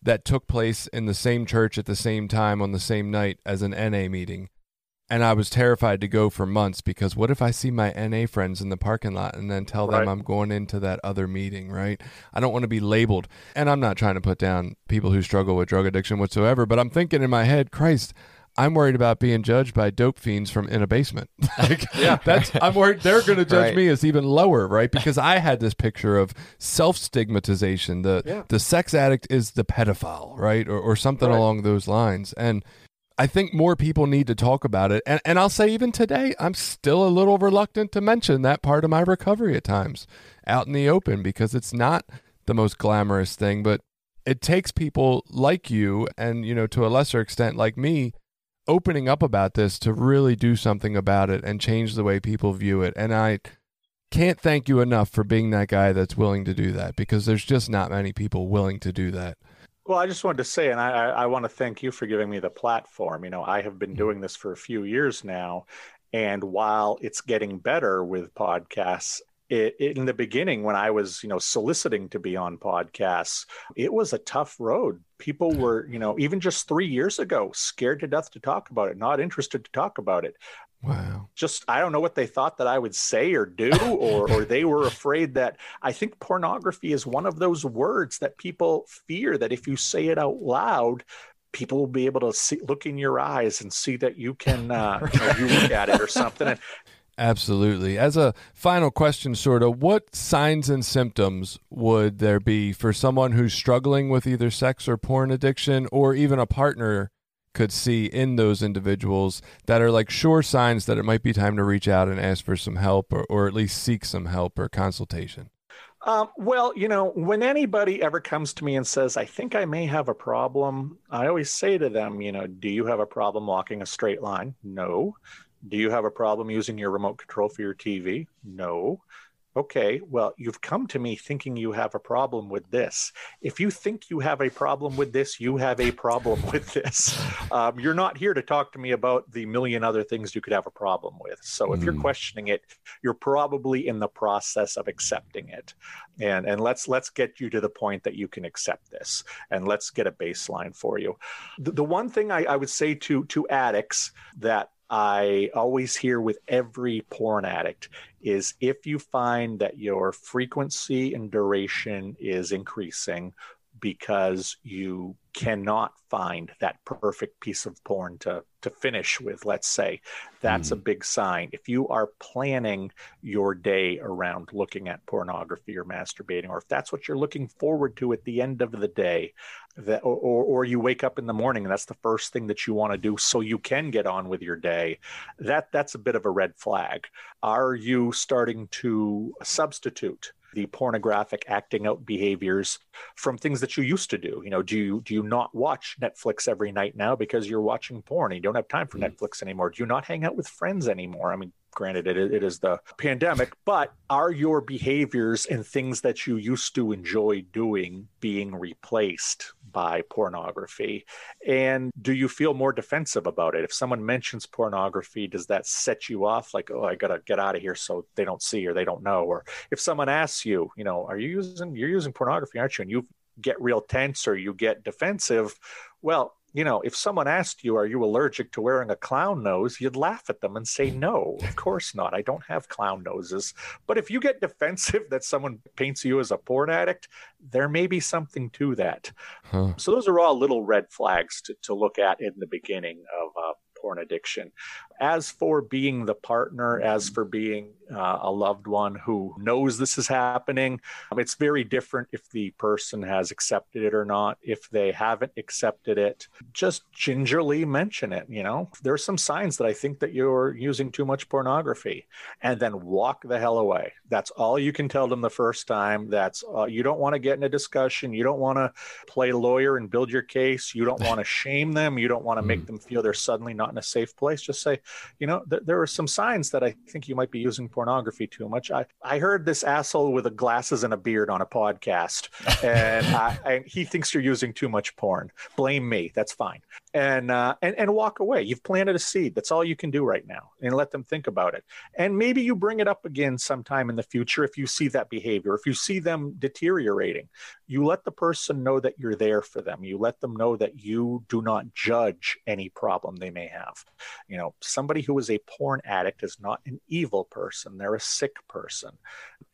that took place in the same church at the same time on the same night as an NA meeting and I was terrified to go for months because what if I see my NA friends in the parking lot and then tell them. I'm going into that other meeting, right? I don't want to be labeled. And I'm not trying to put down people who struggle with drug addiction whatsoever, but I'm thinking in my head, Christ, I'm worried about being judged by dope fiends from in a basement. like, yeah, that's I'm worried they're going to judge right. me as even lower, right? Because I had this picture of self stigmatization. The yeah. the sex addict is the pedophile, right, or or something right. along those lines, and I think more people need to talk about it. And, and I'll say, even today, I'm still a little reluctant to mention that part of my recovery at times out in the open because it's not the most glamorous thing, but it takes people like you and, you know, to a lesser extent, like me, opening up about this to really do something about it and change the way people view it. And I can't thank you enough for being that guy that's willing to do that because there's just not many people willing to do that. Well, I just wanted to say, and I, I want to thank you for giving me the platform. You know, I have been mm-hmm. doing this for a few years now. And while it's getting better with podcasts, it, it, in the beginning when i was you know soliciting to be on podcasts it was a tough road people were you know even just three years ago scared to death to talk about it not interested to talk about it Wow. Just I don't know what they thought that I would say or do, or or they were afraid that I think pornography is one of those words that people fear that if you say it out loud, people will be able to see look in your eyes and see that you can uh, you, know, you look at it or something. And, Absolutely. As a final question, sort of, what signs and symptoms would there be for someone who's struggling with either sex or porn addiction, or even a partner could see in those individuals that are like sure signs that it might be time to reach out and ask for some help or, or at least seek some help or consultation? Um, well, you know, when anybody ever comes to me and says, I think I may have a problem, I always say to them, you know, do you have a problem walking a straight line? No. Do you have a problem using your remote control for your TV? No okay, well, you've come to me thinking you have a problem with this. If you think you have a problem with this, you have a problem with this. Um, you're not here to talk to me about the million other things you could have a problem with. So if mm. you're hmm. questioning it, you're probably in the process of accepting it. And and let's let's get you to the point that you can accept this, and let's get a baseline for you. The, the one thing I, I would say to to addicts that I always hear with every porn addict is if you find that your frequency and duration is increasing because you cannot find that perfect piece of porn to to finish with let's say that's mm. a big sign if you are planning your day around looking at pornography or masturbating or if that's what you're looking forward to at the end of the day that or, or you wake up in the morning and that's the first thing that you want to do so you can get on with your day that that's a bit of a red flag. Are you starting to substitute the pornographic acting out behaviors from things that you used to do? You know do you do you not watch netflix every night now because you're watching porn and you don't have time for mm-hmm. netflix anymore? Do you not hang out with friends anymore? I mean granted it, it is the pandemic but are your behaviors and things that you used to enjoy doing being replaced by pornography? And do you feel more defensive about it? If someone mentions pornography does that set you off? Like oh i gotta get out of here so they don't see or they don't know. Or if someone asks you you know are you using you're using pornography aren't you? and you get real tense or you get defensive well you know, if someone asked you, Are you allergic to wearing a clown nose? you'd laugh at them and say, No, of course not. I don't have clown noses. But if you get defensive that someone paints you as a porn addict, there may be something to that. Huh. So those are all little red flags to, to look at in the beginning of uh, porn addiction. As for being the partner, as for being uh, a loved one who knows this is happening. Um, it's very different if the person has accepted it or not. If they haven't accepted it, just gingerly mention it. You know, there are some signs that I think that you're using too much pornography, and then walk the hell away. That's all you can tell them the first time. That's uh, you don't want to get in a discussion. You don't want to play lawyer and build your case. You don't want to shame them. You don't want to make Mm. them feel they're suddenly not in a safe place. Just say, you know, th- there are some signs that I think you might be using pornography too much. I, I heard this asshole with a glasses and a beard on a podcast, and I, he thinks you're using too much porn. Blame me. That's fine. And, uh, and and walk away. You've planted a seed. That's all you can do right now, and let them think about it. And maybe you bring it up again sometime in the future if you see that behavior. If you see them deteriorating, you let the person know that you're there for them. You let them know that you do not judge any problem they may have. You know, somebody who is a porn addict is not an evil person, they're a sick person.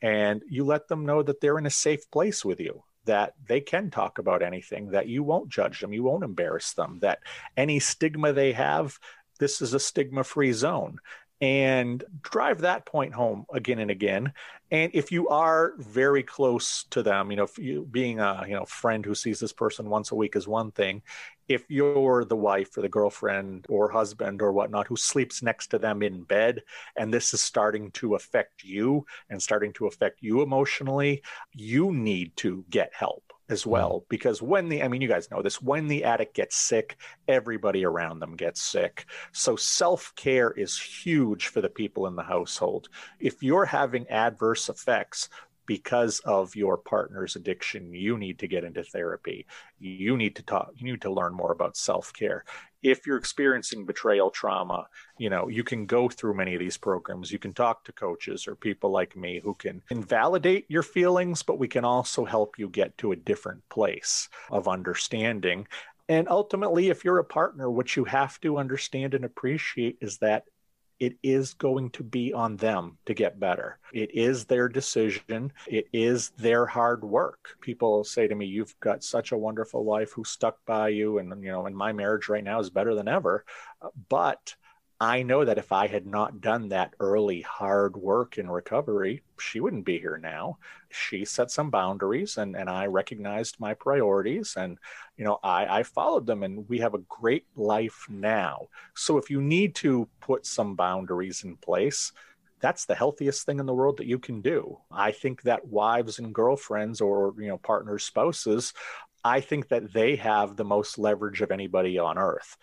And you let them know that they're in a safe place with you. That they can talk about anything, that you won't judge them, you won't embarrass them, that any stigma they have, this is a stigma free zone. And drive that point home again and again. And if you are very close to them, you know, if you being a you know friend who sees this person once a week is one thing. If you're the wife or the girlfriend or husband or whatnot who sleeps next to them in bed, and this is starting to affect you and starting to affect you emotionally, you need to get help as mm-hmm. well. Because when the, I mean, you guys know this, when the addict gets sick, everybody around them gets sick. So self care is huge for the people in the household. If you're having adverse effects, because of your partner's addiction, you need to get into therapy. You need to talk, you need to learn more about self care. If you're experiencing betrayal trauma, you know, you can go through many of these programs. You can talk to coaches or people like me who can invalidate your feelings, but we can also help you get to a different place of understanding. And ultimately, if you're a partner, what you have to understand and appreciate is that it is going to be on them to get better. It is their decision. It is their hard work. People say to me, You've got such a wonderful wife who stuck by you. And, you know, and my marriage right now is better than ever. But I know that if I had not done that early hard work in recovery, she wouldn't be here now. She set some boundaries and, and I recognized my priorities and, you know, I, I followed them and we have a great life now. So if you need to put some boundaries in place, that's the healthiest thing in the world that you can do. I think that wives and girlfriends or, you know, partners, spouses, I think that they have the most leverage of anybody on earth.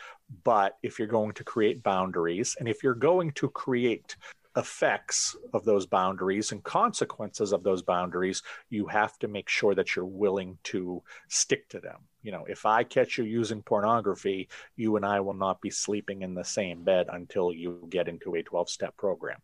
But if you're going to create boundaries and if you're going to create effects of those boundaries and consequences of those boundaries, you have to make sure that you're willing to stick to them. You know, if I catch you using pornography, you and I will not be sleeping in the same bed until you get into a 12 step program.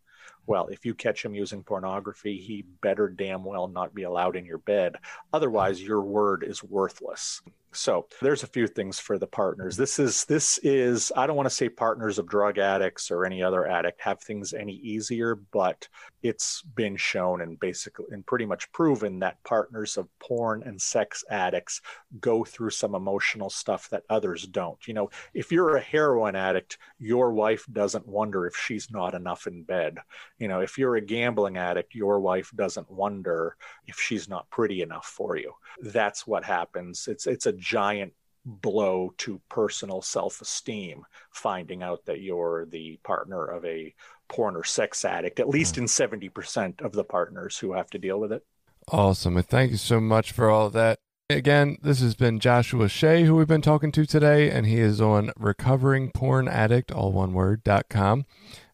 Well, if you catch him using pornography, he better damn well not be allowed in your bed. Otherwise, your word is worthless. So there's a few things for the partners. This is this is I don't want to say partners of drug addicts or any other addict have things any easier, but it's been shown and basically and pretty much proven that partners of porn and sex addicts go through some emotional stuff that others don't. You know, if you're a heroin addict, your wife doesn't wonder if she's not enough in bed. You know, if you're a gambling addict, your wife doesn't wonder if she's not pretty enough for you. That's what happens. It's it's a giant blow to personal self-esteem finding out that you're the partner of a porn or sex addict at least hmm. in 70% of the partners who have to deal with it Awesome. And thank you so much for all of that. Again, this has been Joshua Shea, who we've been talking to today, and he is on recoveringpornaddict, all one word, dot com.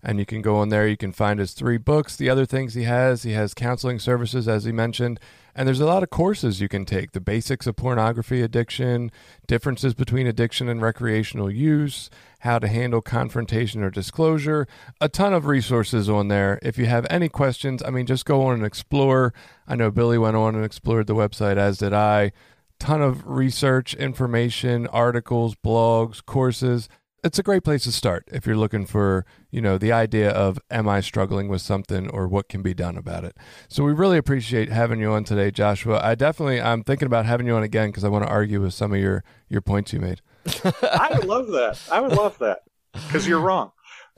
And you can go on there. You can find his three books. The other things he has, he has counseling services, as he mentioned. And there's a lot of courses you can take the basics of pornography addiction, differences between addiction and recreational use, how to handle confrontation or disclosure. A ton of resources on there. If you have any questions, I mean, just go on and explore. I know Billy went on and explored the website, as did I. Ton of research, information, articles, blogs, courses it's a great place to start if you're looking for, you know, the idea of am I struggling with something or what can be done about it. So we really appreciate having you on today, Joshua. I definitely I'm thinking about having you on again because I want to argue with some of your your points you made. i would love that i would love that because you're wrong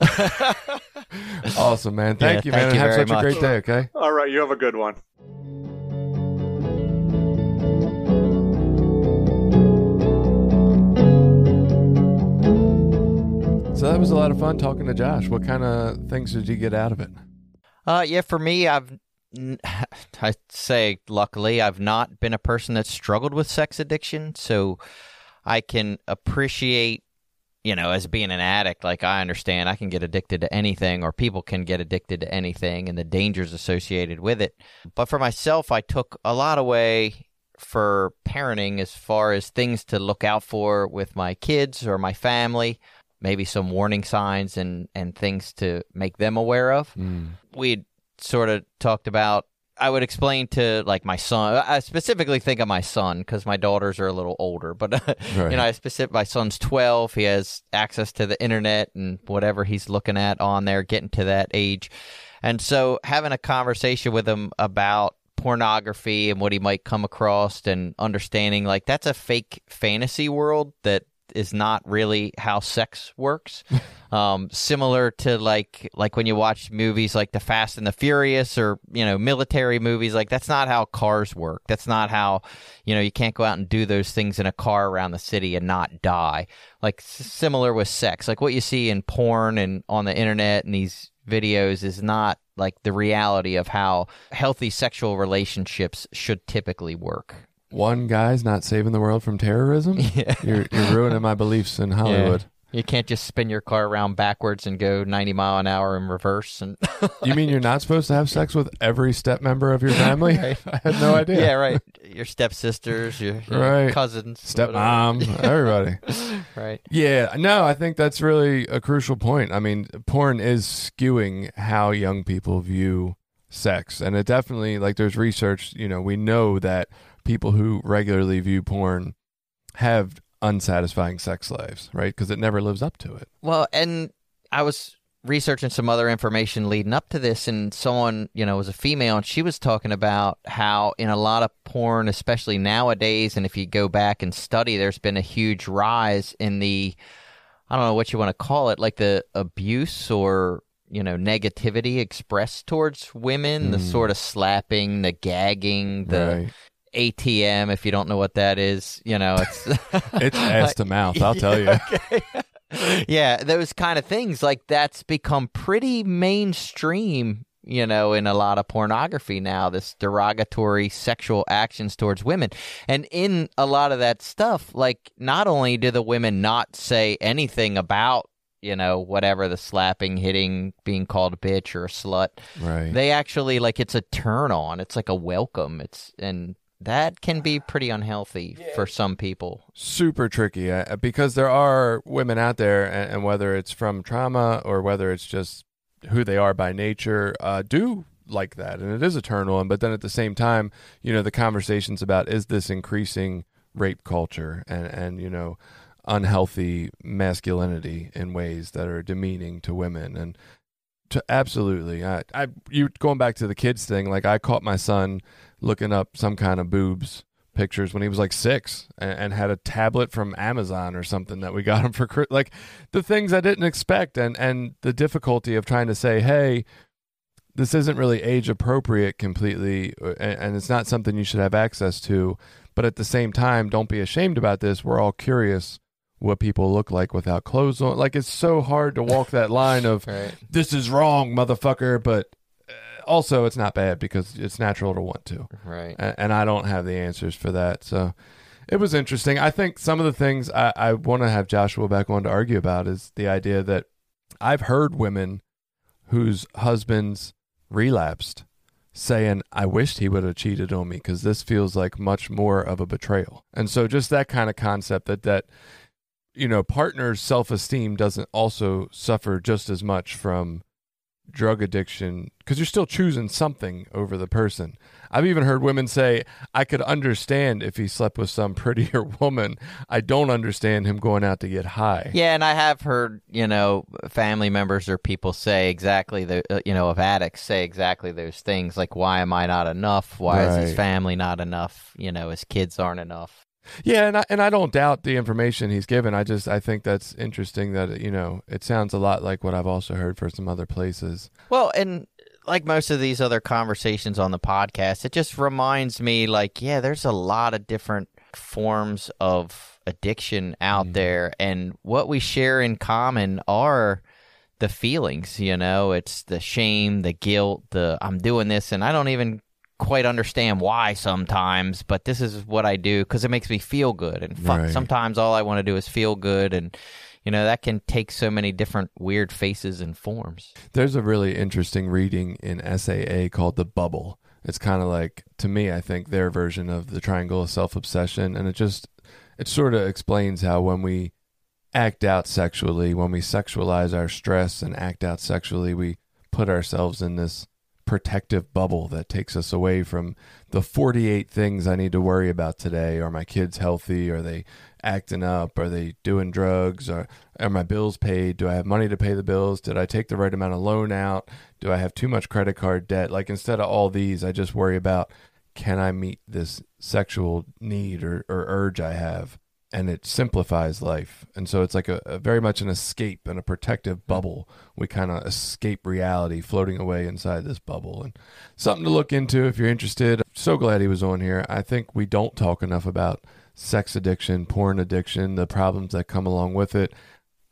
awesome, man. Thank Yeah, you, thank man. and you have very such a great day, okay? All right, you have a good one. So that was a lot of fun talking to Josh. What kind of things did you get out of it? Uh, yeah, for me, I've I say luckily I've not been a person that's struggled with sex addiction, so I can appreciate, you know, as being an addict. Like I understand, I can get addicted to anything, or people can get addicted to anything, and the dangers associated with it. But for myself, I took a lot away for parenting as far as things to look out for with my kids or my family maybe some warning signs and and things to make them aware of mm. we sort of talked about I would explain to like my son. I specifically think of my son because my daughters are a little older. But Right. you know, I specific. My son's twelve. He has access to the internet and whatever he's looking at on there, getting to that age. And so, having a conversation with him about pornography and what he might come across, and understanding like that's a fake fantasy world that is not really how sex works. um, similar to like like when you watch movies like The Fast and the Furious or you know military movies, like that's not how cars work. That's not how you know you can't go out and do those things in a car around the city and not die. Like similar with sex, like what you see in porn and on the internet and these videos is not like the reality of how healthy sexual relationships should typically work. One guy's not saving the world from terrorism. Yeah. You're, you're ruining my beliefs in Hollywood. Yeah. You can't just spin your car around backwards and go 90 mile an hour in reverse and You mean you're not supposed to have sex with every step member of your family? Right. I had no idea. yeah, right. Your stepsisters, your, your Right. cousins. Stepmom, everybody. right? Yeah, no, I think that's really a crucial point. I mean, porn is skewing how young people view sex. And it definitely, like, there's research, you know, we know that people who regularly view porn have unsatisfying sex lives, right? Because it never lives up to it. Well, and I was researching some other information leading up to this, and someone, you know, was a female, and she was talking about how in a lot of porn, especially nowadays, and if you go back and study, there's been a huge rise in the, I don't know what you want to call it, like the abuse or you know negativity expressed towards women, the hmm. sort of slapping, the gagging, the right. ATM. If you don't know what that is, you know, it's It's ass to mouth, I'll tell you. okay. yeah, those kind of things like that's become pretty mainstream, you know, in a lot of pornography now, this derogatory sexual actions towards women. And in a lot of that stuff, like not only do the women not say anything about you know, whatever the slapping, hitting, being called a bitch or a slut. Right. They actually like it's a turn on. It's like a welcome. It's and that can be pretty unhealthy for some people. super tricky uh, because there are women out there, and, and whether it's from trauma or whether it's just who they are by nature, uh, do like that, and it is a turn on. But then at the same time, you know, the conversations about is this increasing rape culture and and you know unhealthy masculinity in ways that are demeaning to women and to absolutely. I, I you going back to the kids thing like i caught my son looking up some kind of boobs pictures when he was like six and, and had a tablet from amazon or something that we got him for like the things i didn't expect and and the difficulty of trying to say hey this isn't really age appropriate completely uh, and, and it's not something you should have access to but at the same time don't be ashamed about this. We're all curious what people look like without clothes on like it's so hard to walk that line of Right. this is wrong motherfucker but uh, also it's not bad because it's natural to want to Right. and, and I don't have the answers for that. So it was interesting. I think some of the things I, I want to have Joshua back on to argue about is the idea that I've heard women whose husbands relapsed saying, I wished he would have cheated on me because this feels like much more of a betrayal. And so just that kind of concept that, that, you know, partners' self esteem doesn't also suffer just as much from drug addiction because you're still choosing something over the person. I've even heard women say, I could understand if he slept with some prettier woman. I don't understand him going out to get high. Yeah, and I have heard, you know, family members or people say exactly the, uh, you know, of addicts say exactly those things like, why am I not enough? Why is his family not enough? You know, his kids aren't enough. Yeah, and I and I don't doubt the information he's given. I just I think that's interesting that you know it sounds a lot like what I've also heard for some other places. Well, and like most of these other conversations on the podcast, it just reminds me like, yeah, there's a lot of different forms of addiction out Mhm. there and what we share in common are the feelings, you know, it's the shame, the guilt, the I'm doing this and I don't even quite understand why sometimes, but this is what I do because it makes me feel good. And fu- Right. sometimes all I want to do is feel good. And, you know, that can take so many different weird faces and forms. There's a really interesting reading in SAA called The Bubble. It's kind of like, to me, I think their version of the triangle of self obsession. And it just, it sort of explains how when we act out sexually, when we sexualize our stress and act out sexually, we put ourselves in this protective bubble that takes us away from the 48 things I need to worry about today. Are my kids healthy? Are they acting up? Are they doing drugs? Are, are my bills paid? Do I have money to pay the bills? Did I take the right amount of loan out? Do I have too much credit card debt? Like instead of all these, I just worry about can I meet this sexual need or, or urge I have? And it simplifies life. And so it's like a, a very much an escape and a protective hmm. bubble. We kind of escape reality floating away inside this bubble. And something to look into if you're interested. So glad he was on here. I think we don't talk enough about sex addiction, porn addiction, the problems that come along with it.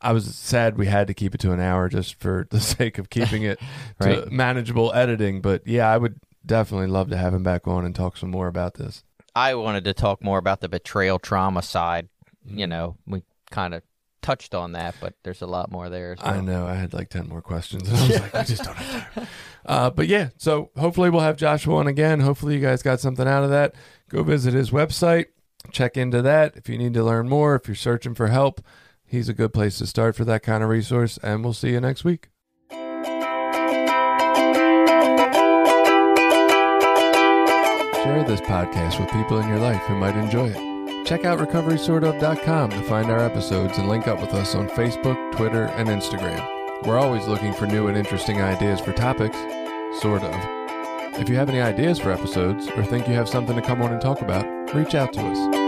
I was sad we had to keep it to an hour just for the sake of keeping it to Right. manageable editing. But yeah, I would definitely love to have him back on and talk some more about this. I wanted to talk more about the betrayal trauma side. Mm-hmm. You know, we kind of touched on that, but there's a lot more there. I know. I had like 10 more questions. And I was like, I just don't have time. Uh, but yeah, so hopefully we'll have Joshua on again. Hopefully you guys got something out of that. Go visit his website, check into that. If you need to learn more, if you're searching for help, he's a good place to start for that kind of resource. And we'll see you next week. Share this podcast with people in your life who might enjoy it. Check out recoverysortof.com to find our episodes and link up with us on Facebook, Twitter, and Instagram. We're always looking for new and interesting ideas for topics, sort of. If you have any ideas for episodes or think you have something to come on and talk about, reach out to us.